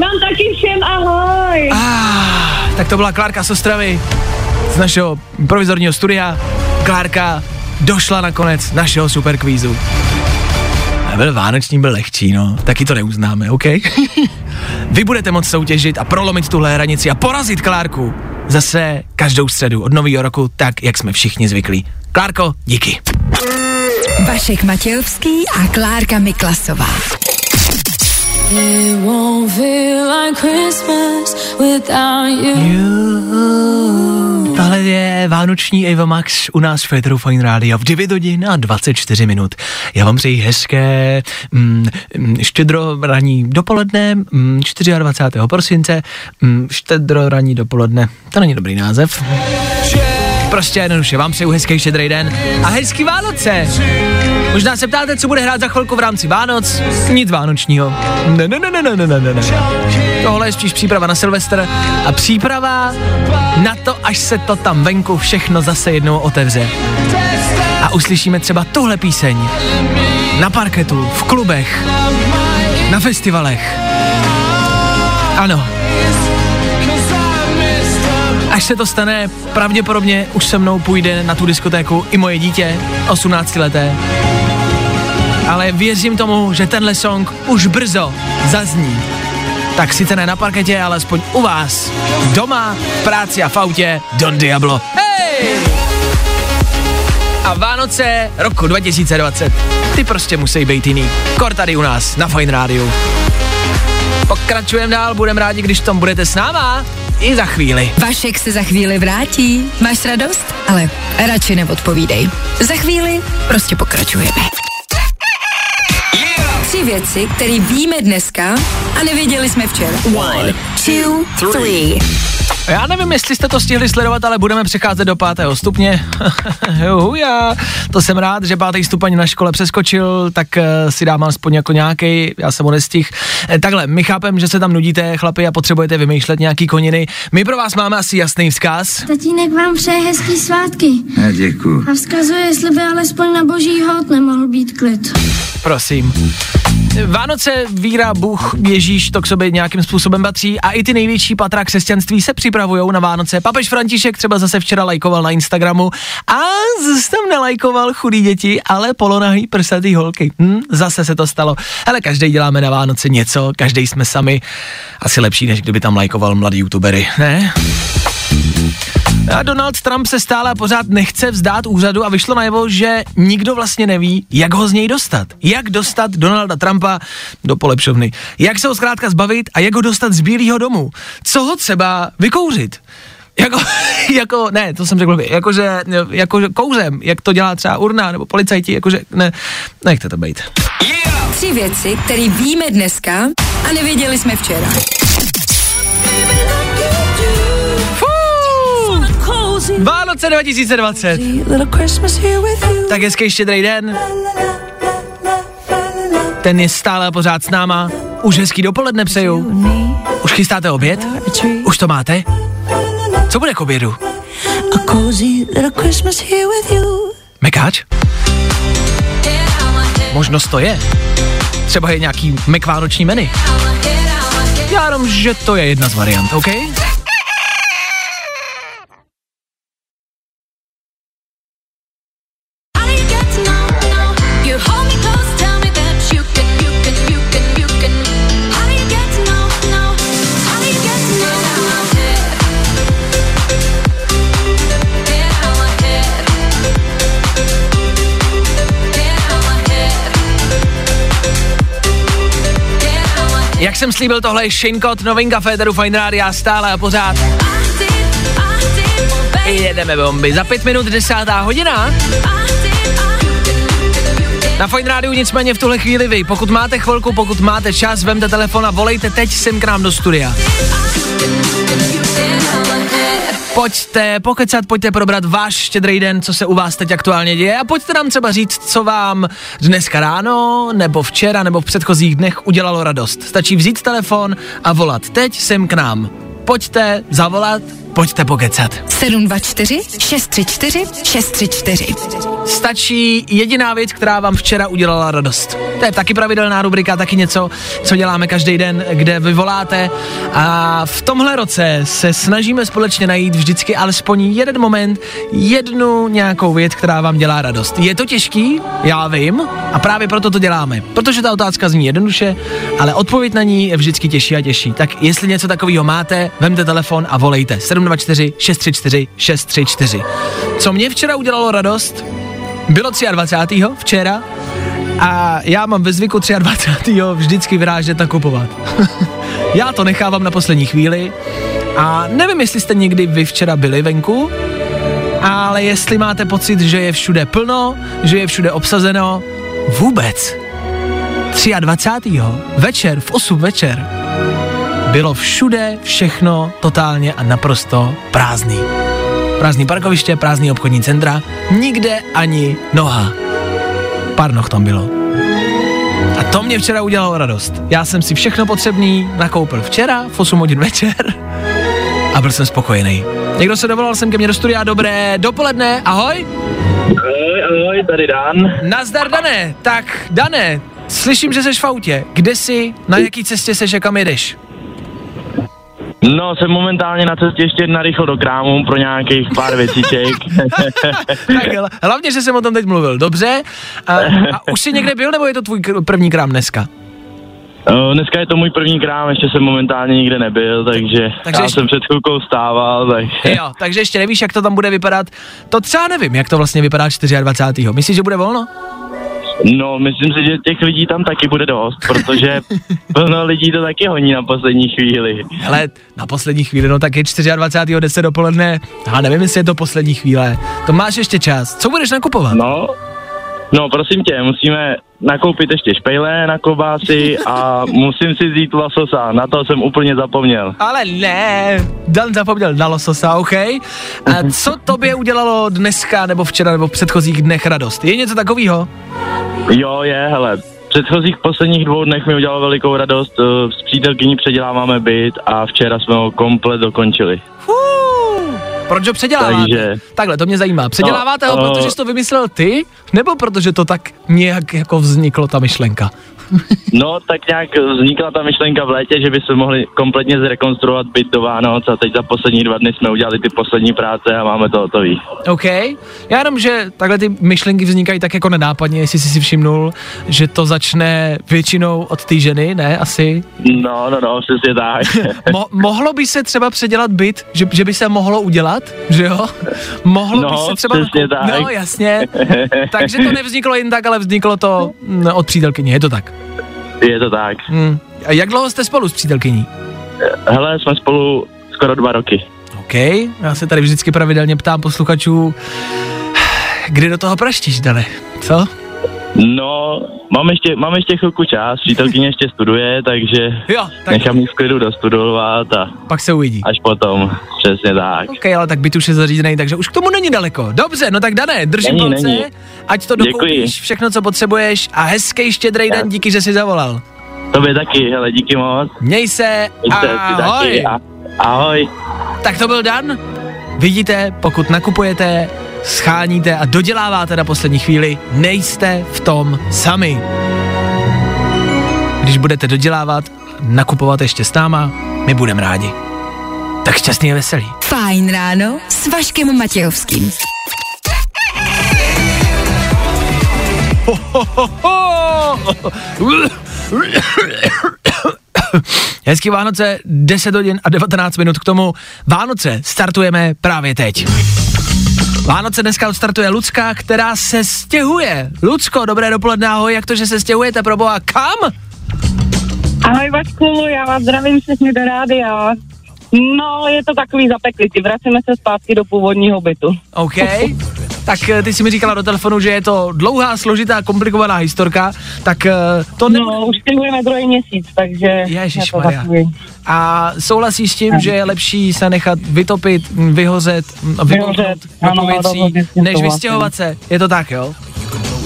Vám taky všem ahoj. Ah, tak to byla Klárka z Ostravy, z našeho provizorního studia. Klárka došla na konec našeho superkvízu. A byl vánoční, byl lehčí, no. Taky to neuznáme, OK? Vy budete moct soutěžit a prolomit tuhle hranici a porazit Klárku. Zase každou středu od nového roku, tak jak jsme všichni zvyklí. Klárko, díky. Vašek Matějovský a Klárka Miklasová. It won't feel like Christmas without you. Tahle je vánoční Eva Max u nás v Féteru Fine Radio v 9 hodin a 24 minut. Já vám přeji hezké mm, mm, štědro ranní dopoledne, mm, 24. prosince, mm, štědro ranní dopoledne, to není dobrý název. Prostě jednoduše, vám přeju hezký štědrý den a hezký Vánoce. Možná se ptáte, co bude hrát za chvilku v rámci Vánoc? Nic vánočního. Ne, ne, ne, ne, ne, ne, ne, ne. Tohle je spíš příprava na Silvestr a příprava na to, až se to tam venku všechno zase jednou otevře. A uslyšíme třeba tuhle píseň na parketu, v klubech, na festivalech. Ano. Až se to stane, pravděpodobně už se mnou půjde na tu diskotéku i moje dítě, 18 leté. Ale věřím tomu, že tenhle song už brzo zazní. Tak sice ne na parketě, ale aspoň u vás. Doma, v práci a v autě, Don Diablo. Hej! A Vánoce roku 2020. Ty prostě musí být jiný. Kor tady u nás, na Fine Radio. Pokračujeme dál, budeme rádi, když v tom budete s náma. I za chvíli. Vašek se za chvíli vrátí. Máš radost? Ale radši neodpovídej. Za chvíli prostě pokračujeme. Tři věci, které víme dneska a nevěděli jsme včera. One, two, three. Já nevím, jestli jste to stihli sledovat, ale budeme přecházet do pátého stupně. já, to jsem rád, že pátý stupeň na škole přeskočil, tak uh, si dám aspoň jako nějaký, já jsem ho nestih. Eh, takhle, my chápem, že se tam nudíte, chlapi, a potřebujete vymýšlet nějaký koniny. My pro vás máme asi jasný vzkaz. Tatínek vám přeje hezký svátky Já děkuju. a vzkazuje, jestli by alespoň na boží hod nemohl být klid. Prosím. Vánoce, víra, Bůh, Ježíš, to k sobě nějakým způsobem patří a i ty největší patra křesťanství se připravují na Vánoce. Papež František třeba zase včera lajkoval na Instagramu a zase tam nelajkoval chudý děti, ale polonahý prsatý holky. Hm, zase se to stalo. Ale každý děláme na Vánoce něco, každý jsme sami. Asi lepší, než kdyby tam lajkoval mladý youtubery, ne? A Donald Trump se stále pořád nechce vzdát úřadu a vyšlo najevo, že nikdo vlastně neví, jak ho z něj dostat. Jak dostat Donalda Trumpa do polepšovny. Jak se ho zkrátka zbavit a jak ho dostat z Bílého domu. Co ho třeba vykouřit. Jako, jako, ne, to jsem řekl, jakože, jakože kouzem, jak to dělá třeba urna nebo policajti, jakože, ne, nechte to být. Tři věci, které víme dneska a nevěděli jsme včera. Vánoce 2020. Tak hezký štědrý den. Ten je stále pořád s náma. Už hezký dopoledne přeju. Už chystáte oběd? Už to máte? Co bude k obědu? Mekáč? Možnost to je. Třeba je nějaký mekvánoční menu. Já jenom, že to je jedna z variant, OK? Jsem slíbil, tohle je Shane Cott, novinka Féteru Fine Rádia, stále a pořád. Jedeme bomby. Za pět minut desátá hodina. Na Fine Rádiu nicméně v tuhle chvíli vy. Pokud máte chvilku, pokud máte čas, vemte telefon a volejte teď sem k nám do studia. Pojďte pokecat, pojďte probrat váš štědrý den, co se u vás teď aktuálně děje a pojďte nám třeba říct, co vám dneska ráno, nebo včera, nebo v předchozích dnech udělalo radost. Stačí vzít telefon a volat teď sem k nám. Pojďte zavolat, pojďte pokecat. 724 634 634. Stačí jediná věc, která vám včera udělala radost. To je taky pravidelná rubrika, taky něco, co děláme každý den, kde vy voláte. A v tomhle roce se snažíme společně najít vždycky alespoň jeden moment, jednu nějakou věc, která vám dělá radost. Je to těžký, já vím, a právě proto to děláme. Protože ta otázka zní jednoduše, ale odpověď na ní je vždycky těžší a těžší. Tak jestli něco takového máte, vemte telefon a volejte 724 634 634. Co mě včera udělalo radost, bylo 23. včera a já mám ve zvyku 23. vždycky vyrážet nakupovat. já to nechávám na poslední chvíli a nevím, jestli jste někdy vy včera byli venku, ale jestli máte pocit, že je všude plno, že je všude obsazeno, vůbec. 23. večer v 8 večer bylo všude všechno totálně a naprosto prázdný. Prázdný parkoviště, prázdný obchodní centra, nikde ani noha. Pár noh tam bylo. A to mě včera udělalo radost. Já jsem si všechno potřebný nakoupil včera v 8 hodin večer a byl jsem spokojený. Někdo se dovolal sem ke mně do studia, dobré dopoledne, ahoj. Ahoj, ahoj, tady Dan. Nazdar, Dané. Tak, Dané, slyším, že seš v autě. Kde jsi, na jaký cestě seš a kam jedeš? No, jsem momentálně na cestě ještě na rychlo do krámu pro nějakých pár věcíček. tak, hla- hlavně, že jsem o tom teď mluvil, dobře. A, a už jsi někde byl, nebo je to tvůj první krám dneska? Dneska je to můj první krám, ještě jsem momentálně nikde nebyl, takže, Takže takže já ještě- jsem před chvilkou stával, tak... Jo, takže ještě nevíš, jak to tam bude vypadat. To třeba nevím, jak to vlastně vypadá 24. Myslíš, že bude volno? No, myslím si, že těch lidí tam taky bude dost, protože plno lidí to taky honí na poslední chvíli. Ale na poslední chvíli, no tak je 24. 10 dopoledne. Já nevím, jestli je to poslední chvíle. To máš ještě čas. Co budeš nakupovat? No, no prosím tě, musíme nakoupit ještě špejle na kobásy a musím si vzít lososa, na to jsem úplně zapomněl. Ale ne, Dan zapomněl na lososa, OK? A co tobě udělalo dneska, nebo včera, nebo v předchozích dnech radost? Je něco takového? Jo, je, hele. V předchozích posledních dvou dnech mi udělalo velikou radost. eh, S přítelkyní předěláváme byt a včera jsme ho komplet dokončili. Proč ho předěláváte? Takže- Takhle, to mě zajímá. Předěláváte ho, No, no. protože jsi to vymyslel ty, nebo protože to tak nějak jako vzniklo ta myšlenka? No, tak nějak vznikla ta myšlenka v létě, že by se mohli kompletně zrekonstruovat byt do Vánoc a teď za poslední dva dny jsme udělali ty poslední práce a máme to hotový. OK. Já jenom, že takhle ty myšlenky vznikají tak jako nenápadně, jestli jsi si všimnul, že to začne většinou od té ženy, ne? Asi. No, no, no, přesně tak. Mo- mohlo by se třeba předělat byt, že, že by se mohlo udělat, že jo? Mohlo by No, se třeba... přesně tak. No, jasně. Takže to nevzniklo jen tak, ale vzniklo to mm, od přítelkyně, je to tak. Je to tak. Hmm. A jak dlouho jste spolu s přítelkyní? Hele, jsme spolu skoro dva roky. OK, já se tady vždycky pravidelně ptám posluchačů, kdy do toho praštíš, Dane, co? No, mám ještě, mám ještě chvilku čas, přítelkyně ještě studuje, takže jo, tak... nechám jí v klidu dostudovat a pak se uvidí. Až potom, přesně tak. OK, ale tak byt už je zařízený, takže už k tomu není daleko. Dobře, no tak dané, držím Není, palce, není. ať to Děkuji. dokoupíš, všechno, co potřebuješ a hezký štědrý den, díky, že jsi zavolal. Tobě taky, hele, díky moc. Měj se, Mějte taky ahoj. a- Ahoj. Tak to byl Dan. Vidíte, pokud nakupujete, scháníte a doděláváte na poslední chvíli, nejste v tom sami. Když budete dodělávat, nakupovat ještě s náma, my budeme rádi. Tak šťastný a veselý. Fajn ráno s Vaškem Matějovským. Hezký Vánoce, 10 hodin a 19 minut k tomu. Vánoce startujeme právě teď. Vánoce dneska odstartuje Lucka, která se stěhuje. Lucko, dobré dopoledne, ahoj, jak to, že se stěhujete, proboha, kam? Ahoj Vašku, já vás zdravím všechny do rádia. No, je to takový zapeklitý, vracíme se zpátky do původního bytu. OK. Tak eh, ty si mi říkala do telefonu, že je to dlouhá, složitá, komplikovaná historka, tak eh, to ne... No, už stěhujeme druhý měsíc, takže Ježiš je. A souhlasíš s tím, že je lepší se nechat vytopit, vyhozet, vykouknout Vyhořet, do věcí, než vystěhovat se. Je to tak, jo?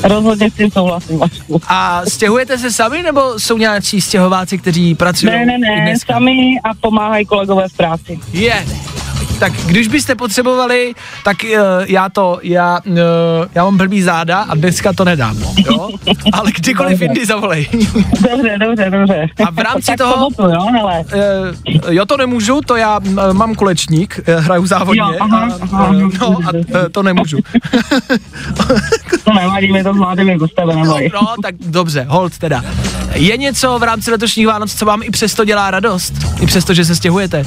Rozhodně s tím souhlasím, Vašku. A stěhujete se sami, nebo jsou nějací stěhováci, kteří pracují Ne, ne, ne, dneska? sami a pomáhají kolegové v práci. Je. Tak když byste potřebovali, tak uh, já to, já, uh, já mám blbý záda a dneska to nedám, jo? Ale kdykoliv jindy zavolej. Dobře, dobře, dobře. A v rámci tak toho- sobotu, jo, hele. Uh, jo, to nemůžu, to já uh, mám kulečník, uh, hraju závodně. Jo, aha, a, aha, uh, no a uh, to nemůžu. To nevadí, my to zvládneme jako z tebe, neboj. No, tak dobře, hold teda. Je něco v rámci letošních Vánoc, co vám i přesto dělá radost? I přesto, že se stěhujete?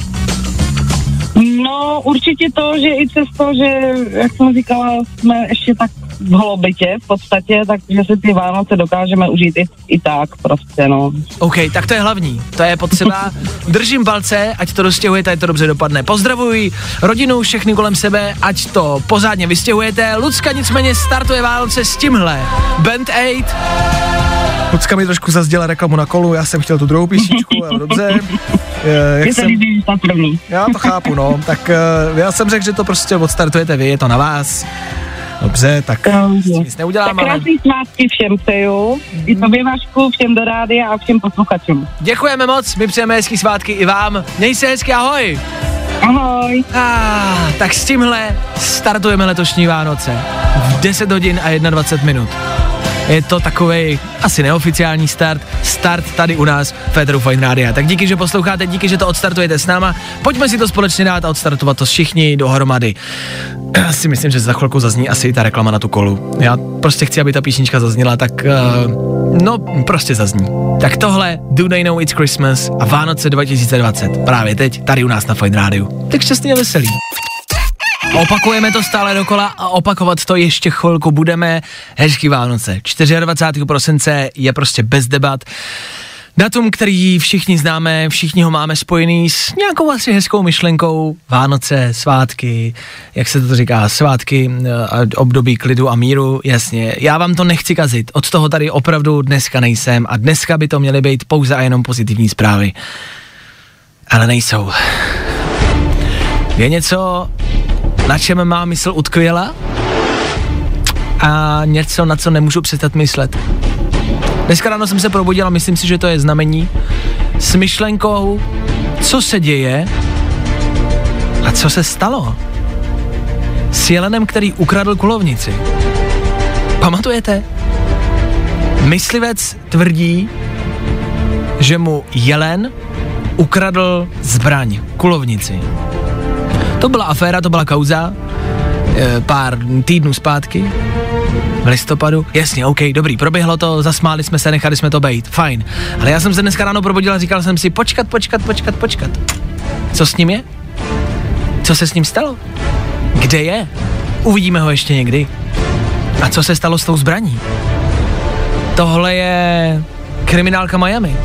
No, určitě to, že i přesto, že, jak jsem říkala, jsme ještě tak v holobytě v podstatě, takže si ty Vánoce dokážeme užít i, i tak prostě, no. OK, tak to je hlavní, to je potřeba. Držím palce, ať to dostěhujete, ať to dobře dopadne. Pozdravuji rodinu, všechny kolem sebe, ať to pořádně vystěhujete. Lucka nicméně startuje Vánoce s tímhle. Band 8. Lucka mi trošku zazděla reklamu na kolu, já jsem chtěl tu druhou písničku, ale dobře. Eh, Je líbí ta první. Já to chápu, no. Tak uh, já jsem řekl, že to prostě odstartujete vy, je to na vás. Dobře, tak nic Tak neudělám, ale krásný svátky všem přeju. I tobě Vašku, všem do rádia a všem posluchačům. děkujeme moc, my přejeme hezký svátky i vám. Měj se hezky, ahoj. Ahoj. Ah, tak s tímhle startujeme letošní Vánoce v 10 hodin a 21 minut. Je to takový asi neoficiální start, start tady u nás v Féteru Fine Rádia. Tak díky, že posloucháte, díky, že to odstartujete s náma. Pojďme si to společně dát a odstartovat to všichni dohromady. Já si myslím, že za chvilku zazní asi ta reklama na tu kolu. Já prostě chci, aby ta písnička zazněla, tak uh, no prostě zazní. Tak tohle Do They Know It's Christmas a Vánoce 2020 právě teď tady u nás na Fine Rádiu. Tak šťastný a veselý. Opakujeme to stále dokola a opakovat to ještě chvilku budeme. Hezký Vánoce. 24. prosince je prostě bez debat. Datum, který všichni známe, všichni ho máme spojený s nějakou asi hezkou myšlenkou. Vánoce, svátky, jak se to říká, svátky, eh, období klidu a míru, jasně. Já vám to nechci kazit, od toho tady opravdu dneska nejsem a dneska by to měly být pouze a jenom pozitivní zprávy. Ale nejsou. Je něco, na čem má mysl utkvěla a něco, na co nemůžu přestat myslet. Dneska ráno jsem se probudil a myslím si, že to je znamení s myšlenkou, co se děje a co se stalo s jelenem, který ukradl kulovnici. Pamatujete? Myslivec tvrdí, že mu jelen ukradl zbraň, kulovnici. To byla aféra, to byla kauza, e, pár týdnů zpátky, v listopadu. Jasně, OK, dobrý, proběhlo to, zasmáli jsme se, nechali jsme to bejt, fajn. Ale já jsem se dneska ráno probudil a říkal jsem si, počkat, počkat, počkat, počkat. Co s ním je? Co se s ním stalo? Kde je? Uvidíme ho ještě někdy. A co se stalo s tou zbraní? Tohle je kriminálka Miami.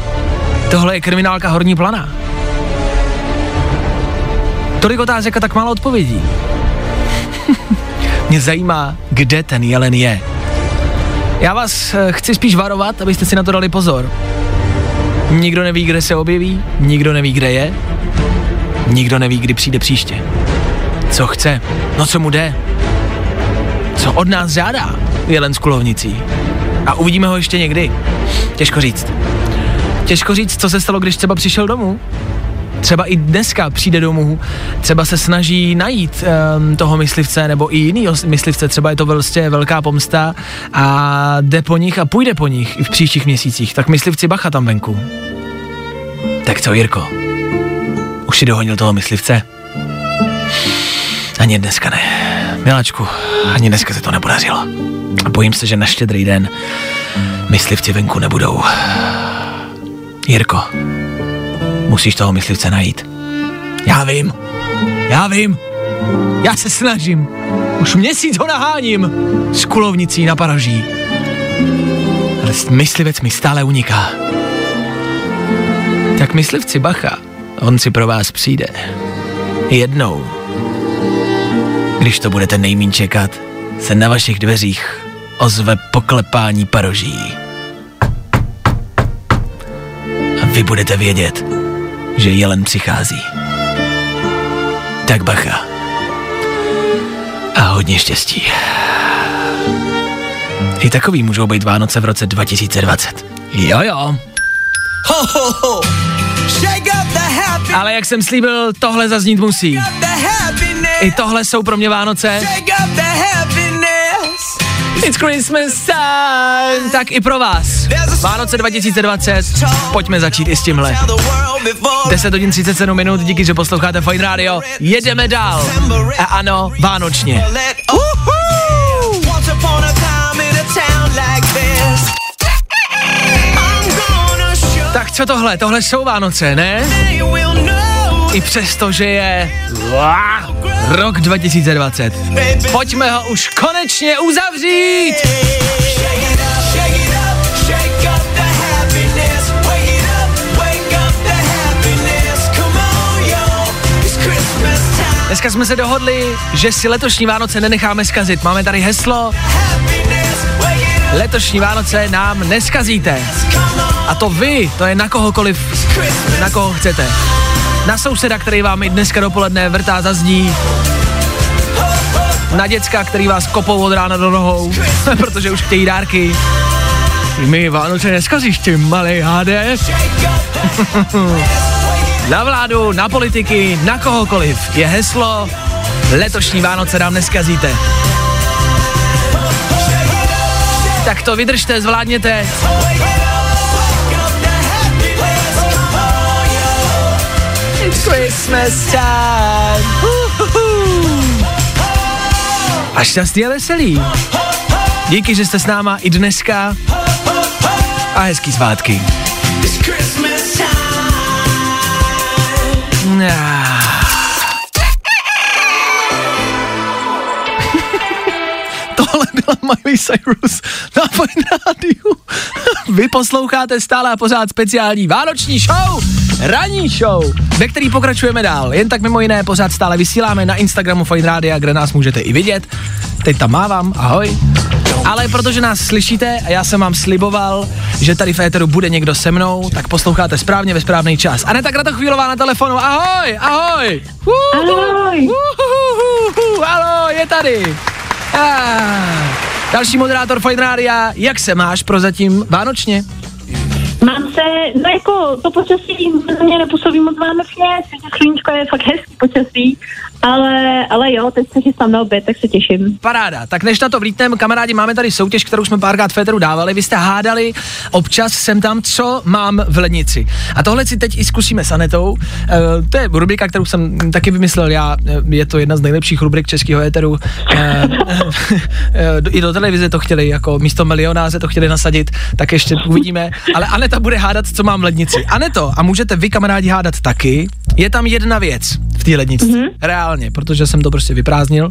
Tohle je kriminálka Horní Planá. Tolik otázek a tak málo odpovědí. Mě zajímá, kde ten jelen je. Já vás eh, chci spíš varovat, abyste si na to dali pozor. Nikdo neví, kde se objeví, nikdo neví, kde je, nikdo neví, kdy přijde příště. Co chce, no co mu jde, co od nás žádá jelen s kulovnicí. A uvidíme ho ještě někdy. Těžko říct. Těžko říct, co se stalo, když třeba přišel domů. Třeba i dneska přijde domů, třeba se snaží najít um, toho myslivce nebo i jiný myslivce, třeba je to vlastně velká pomsta a jde po nich a půjde po nich i v příštích měsících. Tak myslivci bacha tam venku. Tak co, Jirko? Už si dohonil toho myslivce? Ani dneska ne. Miláčku, ani dneska se to nepodařilo. A bojím se, že na štědrý den myslivci venku nebudou. Jirko, musíš toho myslivce najít. Já vím, já vím, já se snažím. Už měsíc ho naháním s kulovnicí na paraží. Ale myslivec mi stále uniká. Tak myslivci bacha, on si pro vás přijde. Jednou. Když to budete nejmín čekat, se na vašich dveřích ozve poklepání paroží. A vy budete vědět, že jelen přichází. Tak bacha. A hodně štěstí. I takový můžou být Vánoce v roce 2020. Jo, jo. Ho, ho, ho. Ale jak jsem slíbil, tohle zaznít musí. I tohle jsou pro mě Vánoce. It's Christmas time! Tak i pro vás. Vánoce 2020, pojďme začít i s tímhle. 10 hodin 37 minut, díky, že posloucháte Fine Radio. Jedeme dál. A ano, vánočně. Tak co tohle? Tohle jsou Vánoce, ne? I přesto, že je rok 2020. Pojďme ho už konečně uzavřít! Dneska jsme se dohodli, že si letošní Vánoce nenecháme skazit. Máme tady heslo Letošní Vánoce nám neskazíte. A to vy, to je na kohokoliv, na koho chcete. Na souseda, který vám i dneska dopoledne vrtá za zdí, na děcka, který vás kopou od rána do nohou, protože už chtějí dárky. Mi Vánoce neskazíš, ty malý háde. na vládu, na politiky, na kohokoliv je heslo Letošní Vánoce nám neskazíte. Tak to vydržte, zvládněte. Christmas time. A šťastný a veselý. Díky, že jste s náma i dneska. A hezký svátky. Tohle byla Miley Cyrus na Fine Rádiu. Vy posloucháte stále a pořád speciální vánoční show, ranní show, ve který pokračujeme dál. Jen tak mimo jiné pořád stále vysíláme na Instagramu Fine Rádia, kde nás můžete i vidět. Teď tam mávám, ahoj. Ale protože nás slyšíte a já jsem vám sliboval, že tady v éteru bude někdo se mnou, tak posloucháte správně ve správný čas. Aneta Kratochvílová na telefonu, ahoj, ahoj. Ahoj. Uhuhuhuhu, Alo, je tady. Ah. Další moderátor Fine Rádia, jak se máš prozatím vánočně? Mám se, no jako to počasí na mě nepůsobí moc vánočně, sluníčko je fakt hezký počasí, ale, ale jo, teď se chystám na oběd, tak se těším. Paráda. Tak než na to vlítneme, kamarádi, máme tady soutěž, kterou jsme párkrát Féteru dávali. Vy jste hádali občas sem tam, co mám v lednici. A tohle si teď i zkusíme s Anetou. E, to je rubrika, kterou jsem taky vymyslel já. E, je to jedna z nejlepších rubrik českého éteru. E, e, I do televize to chtěli, jako místo milionáře to chtěli nasadit, tak ještě uvidíme. Ale Aneta bude hádat, co mám v lednici. Aneto, a můžete vy, kamarádi, hádat taky. Je tam jedna věc v té lednici. Mm-hmm. Reálně, protože jsem to prostě vyprázdnil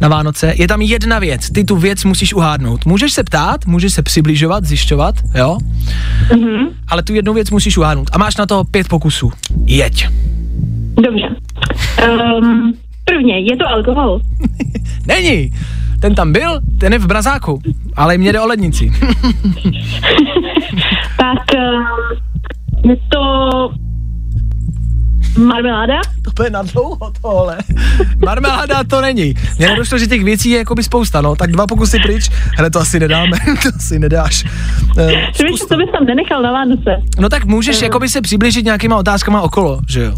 na Vánoce. Je tam jedna věc, ty tu věc musíš uhádnout. Můžeš se ptát, můžeš se přibližovat, zjišťovat, jo? Mhm. Ale tu jednu věc musíš uhádnout. A máš na to pět pokusů. Jeď. Dobře. Um, prvně, je to alkohol? Není. ten tam byl, ten je v Brazáku, ale mě jde o lednici. Tak eh, je to marmeláda? To je na dlouho tohle. Marmeláda to není. Mně nedošlo, že těch věcí je jakoby spousta, no. Tak dva pokusy pryč, hele, to asi nedáme, to asi nedáš. Eh, Ty víš, co bys tam nenechal na Vánoce? No tak můžeš jakoby se přiblížit nějakýma otázkama okolo, že jo?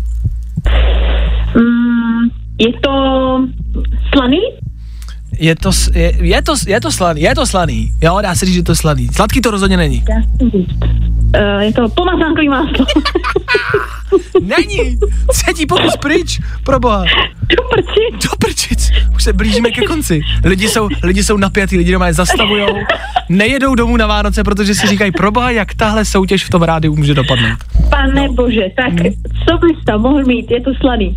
Mm, je to slaný? Je to, je, je, to, je to slaný, je to slaný. Jo, dá se říct, že je to slaný. Sladký to rozhodně není. Uh, je to pomazánkový máslo. Není! Třetí pokus pryč, proboha. Do prčic. Do prčic. Už se blížíme ke konci. Lidi jsou, lidi jsou napjatý, lidi doma je zastavujou. Nejedou domů na Vánoce, protože si říkají, proboha, jak tahle soutěž v tom rádiu může dopadnout. Pane bože, tak co bys tam mohl mít? Je to slaný.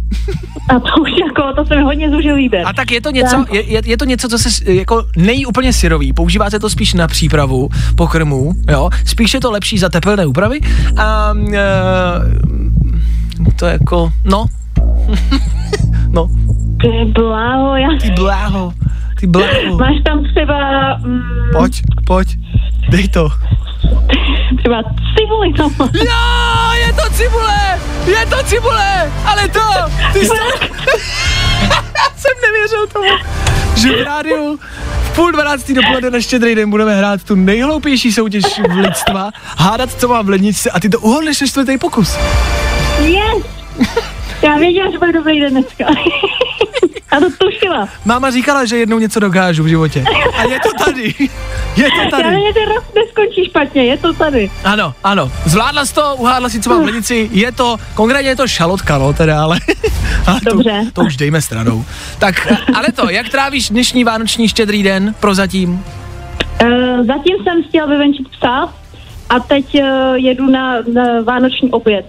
A to už jako, to se mi hodně zúžil výběr. A tak je to něco, je, je, je to něco, co se jako nejí úplně syrový. Používá se to spíš na přípravu pokrmů, jo. Spíš je to lepší za tepelné úpravy. A e, to je jako, no. no. Ty bláho, já... Ty bláho, ty bláho. Máš tam třeba, mm, Pojď, pojď, dej to. třeba cibuli tam. Jo, je to cibule, je to cibule, ale to, ty jsi. Já jsem nevěřil tomu, že v rádiu v půl dvanáctý dopoledne na štědrý den budeme hrát tu nejhloupější soutěž v lidstva, hádat, co mám v lednici a ty to uhodneš na čtvrtý pokus. Yes! Já věděla, že bude dobrý den dneska. Já to tušila. Máma říkala, že jednou něco dokážu v životě. A je to tady. Je to tady. že ten rok neskončí špatně, je to tady. Ano, ano. Zvládla jsi to, uhádla si, co mám v lednici. Je to, konkrétně je to šalotka, no, teda, ale, ale Dobře. To, to už dejme stranou. Tak, ale to, jak trávíš dnešní vánoční štědrý den prozatím? Uh, zatím jsem chtěla vyvenčit psa a teď uh, jedu na, na vánoční oběd.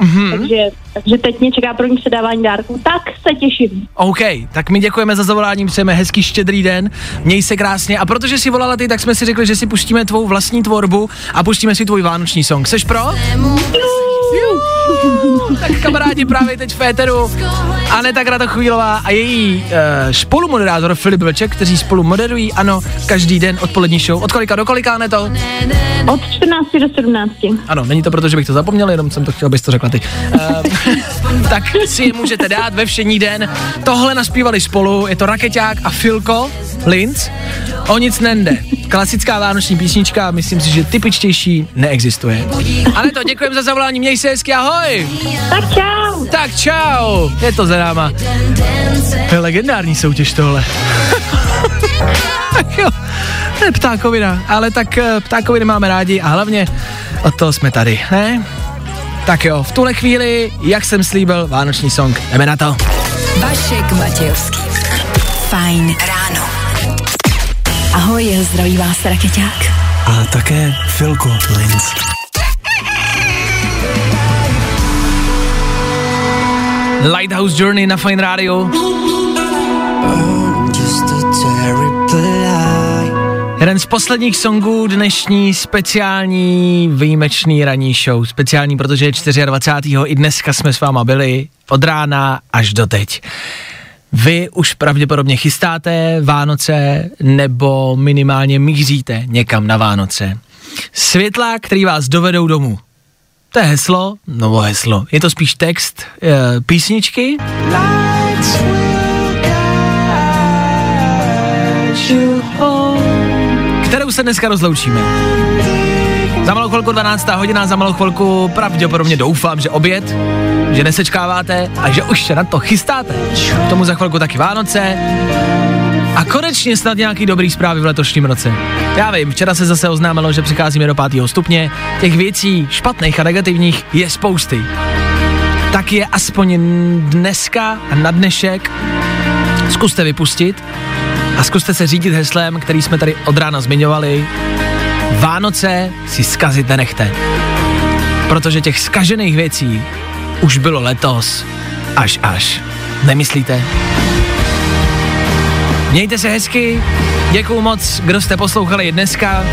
Mhm. Takže, takže teď mě čeká první předávání dárků. Tak se těším. OK, tak my děkujeme za zavolání, přejeme hezký štědrý den, měj se krásně a protože si volala ty, tak jsme si řekli, že si pustíme tvou vlastní tvorbu a pustíme si tvůj vánoční song. Seš pro? Juhu, tak kamarádi právě teď v Féteru Aneta Kratochvílová a její uh, spolumoderátor Filip Vlček, kteří spolu moderují, ano, každý den odpolední show. Od kolika do kolika, Aneto? Od 14 do 17. Ano, není to proto, že bych to zapomněl, jenom jsem to chtěl, abys to řekla ty. Uh, tak si je můžete dát ve všední den. Tohle naspívali spolu, je to Rakeťák a Filko Linz. O nic nende. Klasická vánoční písnička, myslím si, že typičtější neexistuje. Ale to děkujeme za zavolání, měj se hezky, ahoj! Tak čau! Tak čau! Je to za náma. To je legendární soutěž tohle. Tak jo, to je ptákovina, ale tak eh, ptákoviny máme rádi a hlavně od toho jsme tady, ne? Tak jo, v tuhle chvíli, jak jsem slíbil, vánoční song, jdeme na to. Vašek Matějovský. Fajn ráno. Ahoj, zdraví vás Rakeťák. A také Filko Linz. Lighthouse Journey na Fine Radio. Jeden z posledních songů dnešní speciální výjimečný ranní show. Speciální, protože je 24. i dneska jsme s váma byli od rána až do teď. Vy už pravděpodobně chystáte Vánoce nebo minimálně míříte někam na Vánoce. Světla, který vás dovedou domů. To je heslo, nebo heslo, je to spíš text e, písničky. Kterou se dneska rozloučíme. Za malou chvilku 12. hodina, za malou chvilku pravděpodobně doufám, že oběd, že nesečkáváte a že už se na to chystáte. K tomu za chvilku taky Vánoce. A konečně snad nějaký dobrý zprávy v letošním roce. Já vím, včera se zase oznámilo, že přicházíme do pátého stupně. Těch věcí špatných a negativních je spousty. Tak je aspoň dneska a na dnešek zkuste vypustit a zkuste se řídit heslem, který jsme tady od rána zmiňovali. Vánoce si zkazit nenechte. Protože těch zkažených věcí už bylo letos až až. Nemyslíte? Mějte se hezky, děkuju moc, kdo jste poslouchali dneska.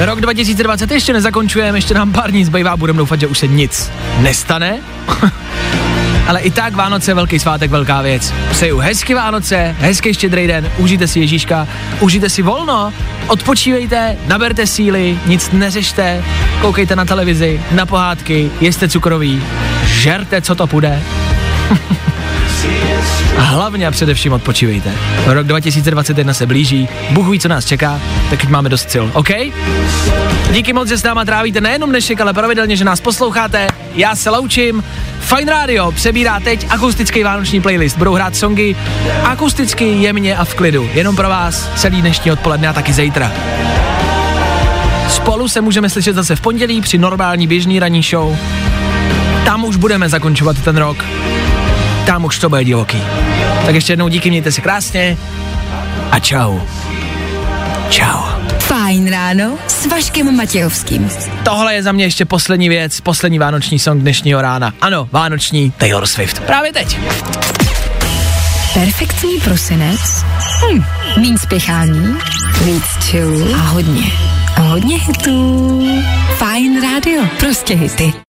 Rok 2020 ještě nezakončujeme, ještě nám pár dní zbývá, budeme doufat, že už se nic nestane. ale i tak Vánoce, velký svátek, velká věc. Přeju hezky Vánoce, hezký štědrý den, užijte si Ježíška, užijte si volno, odpočívejte, naberte síly, nic neřešte, koukejte na televizi, na pohádky, jeste cukroví, žerte, co to půjde. A hlavně a především odpočívejte. Rok 2021 se blíží, Bůh ví, co nás čeká, tak máme dost sil, OK? Díky moc, že s náma trávíte nejenom dnešek, ale pravidelně, že nás posloucháte. Já se loučím. Fine Radio přebírá teď akustický vánoční playlist. Budou hrát songy akusticky, jemně a v klidu. Jenom pro vás celý dnešní odpoledne a taky zítra. Spolu se můžeme slyšet zase v pondělí při normální běžný ranní show. Tam už budeme zakončovat ten rok. Tam už to bude divoký. Tak ještě jednou díky, mějte se krásně a čau. Čau. Fajn ráno s Vaškem Matějovským. Tohle je za mě ještě poslední věc, poslední vánoční song dnešního rána. Ano, vánoční Taylor Swift. Právě teď. Perfektní prosinec? Hm, méně spěchání, víc chill a hodně, hodně hitů. Fajn rádio, prostě hity.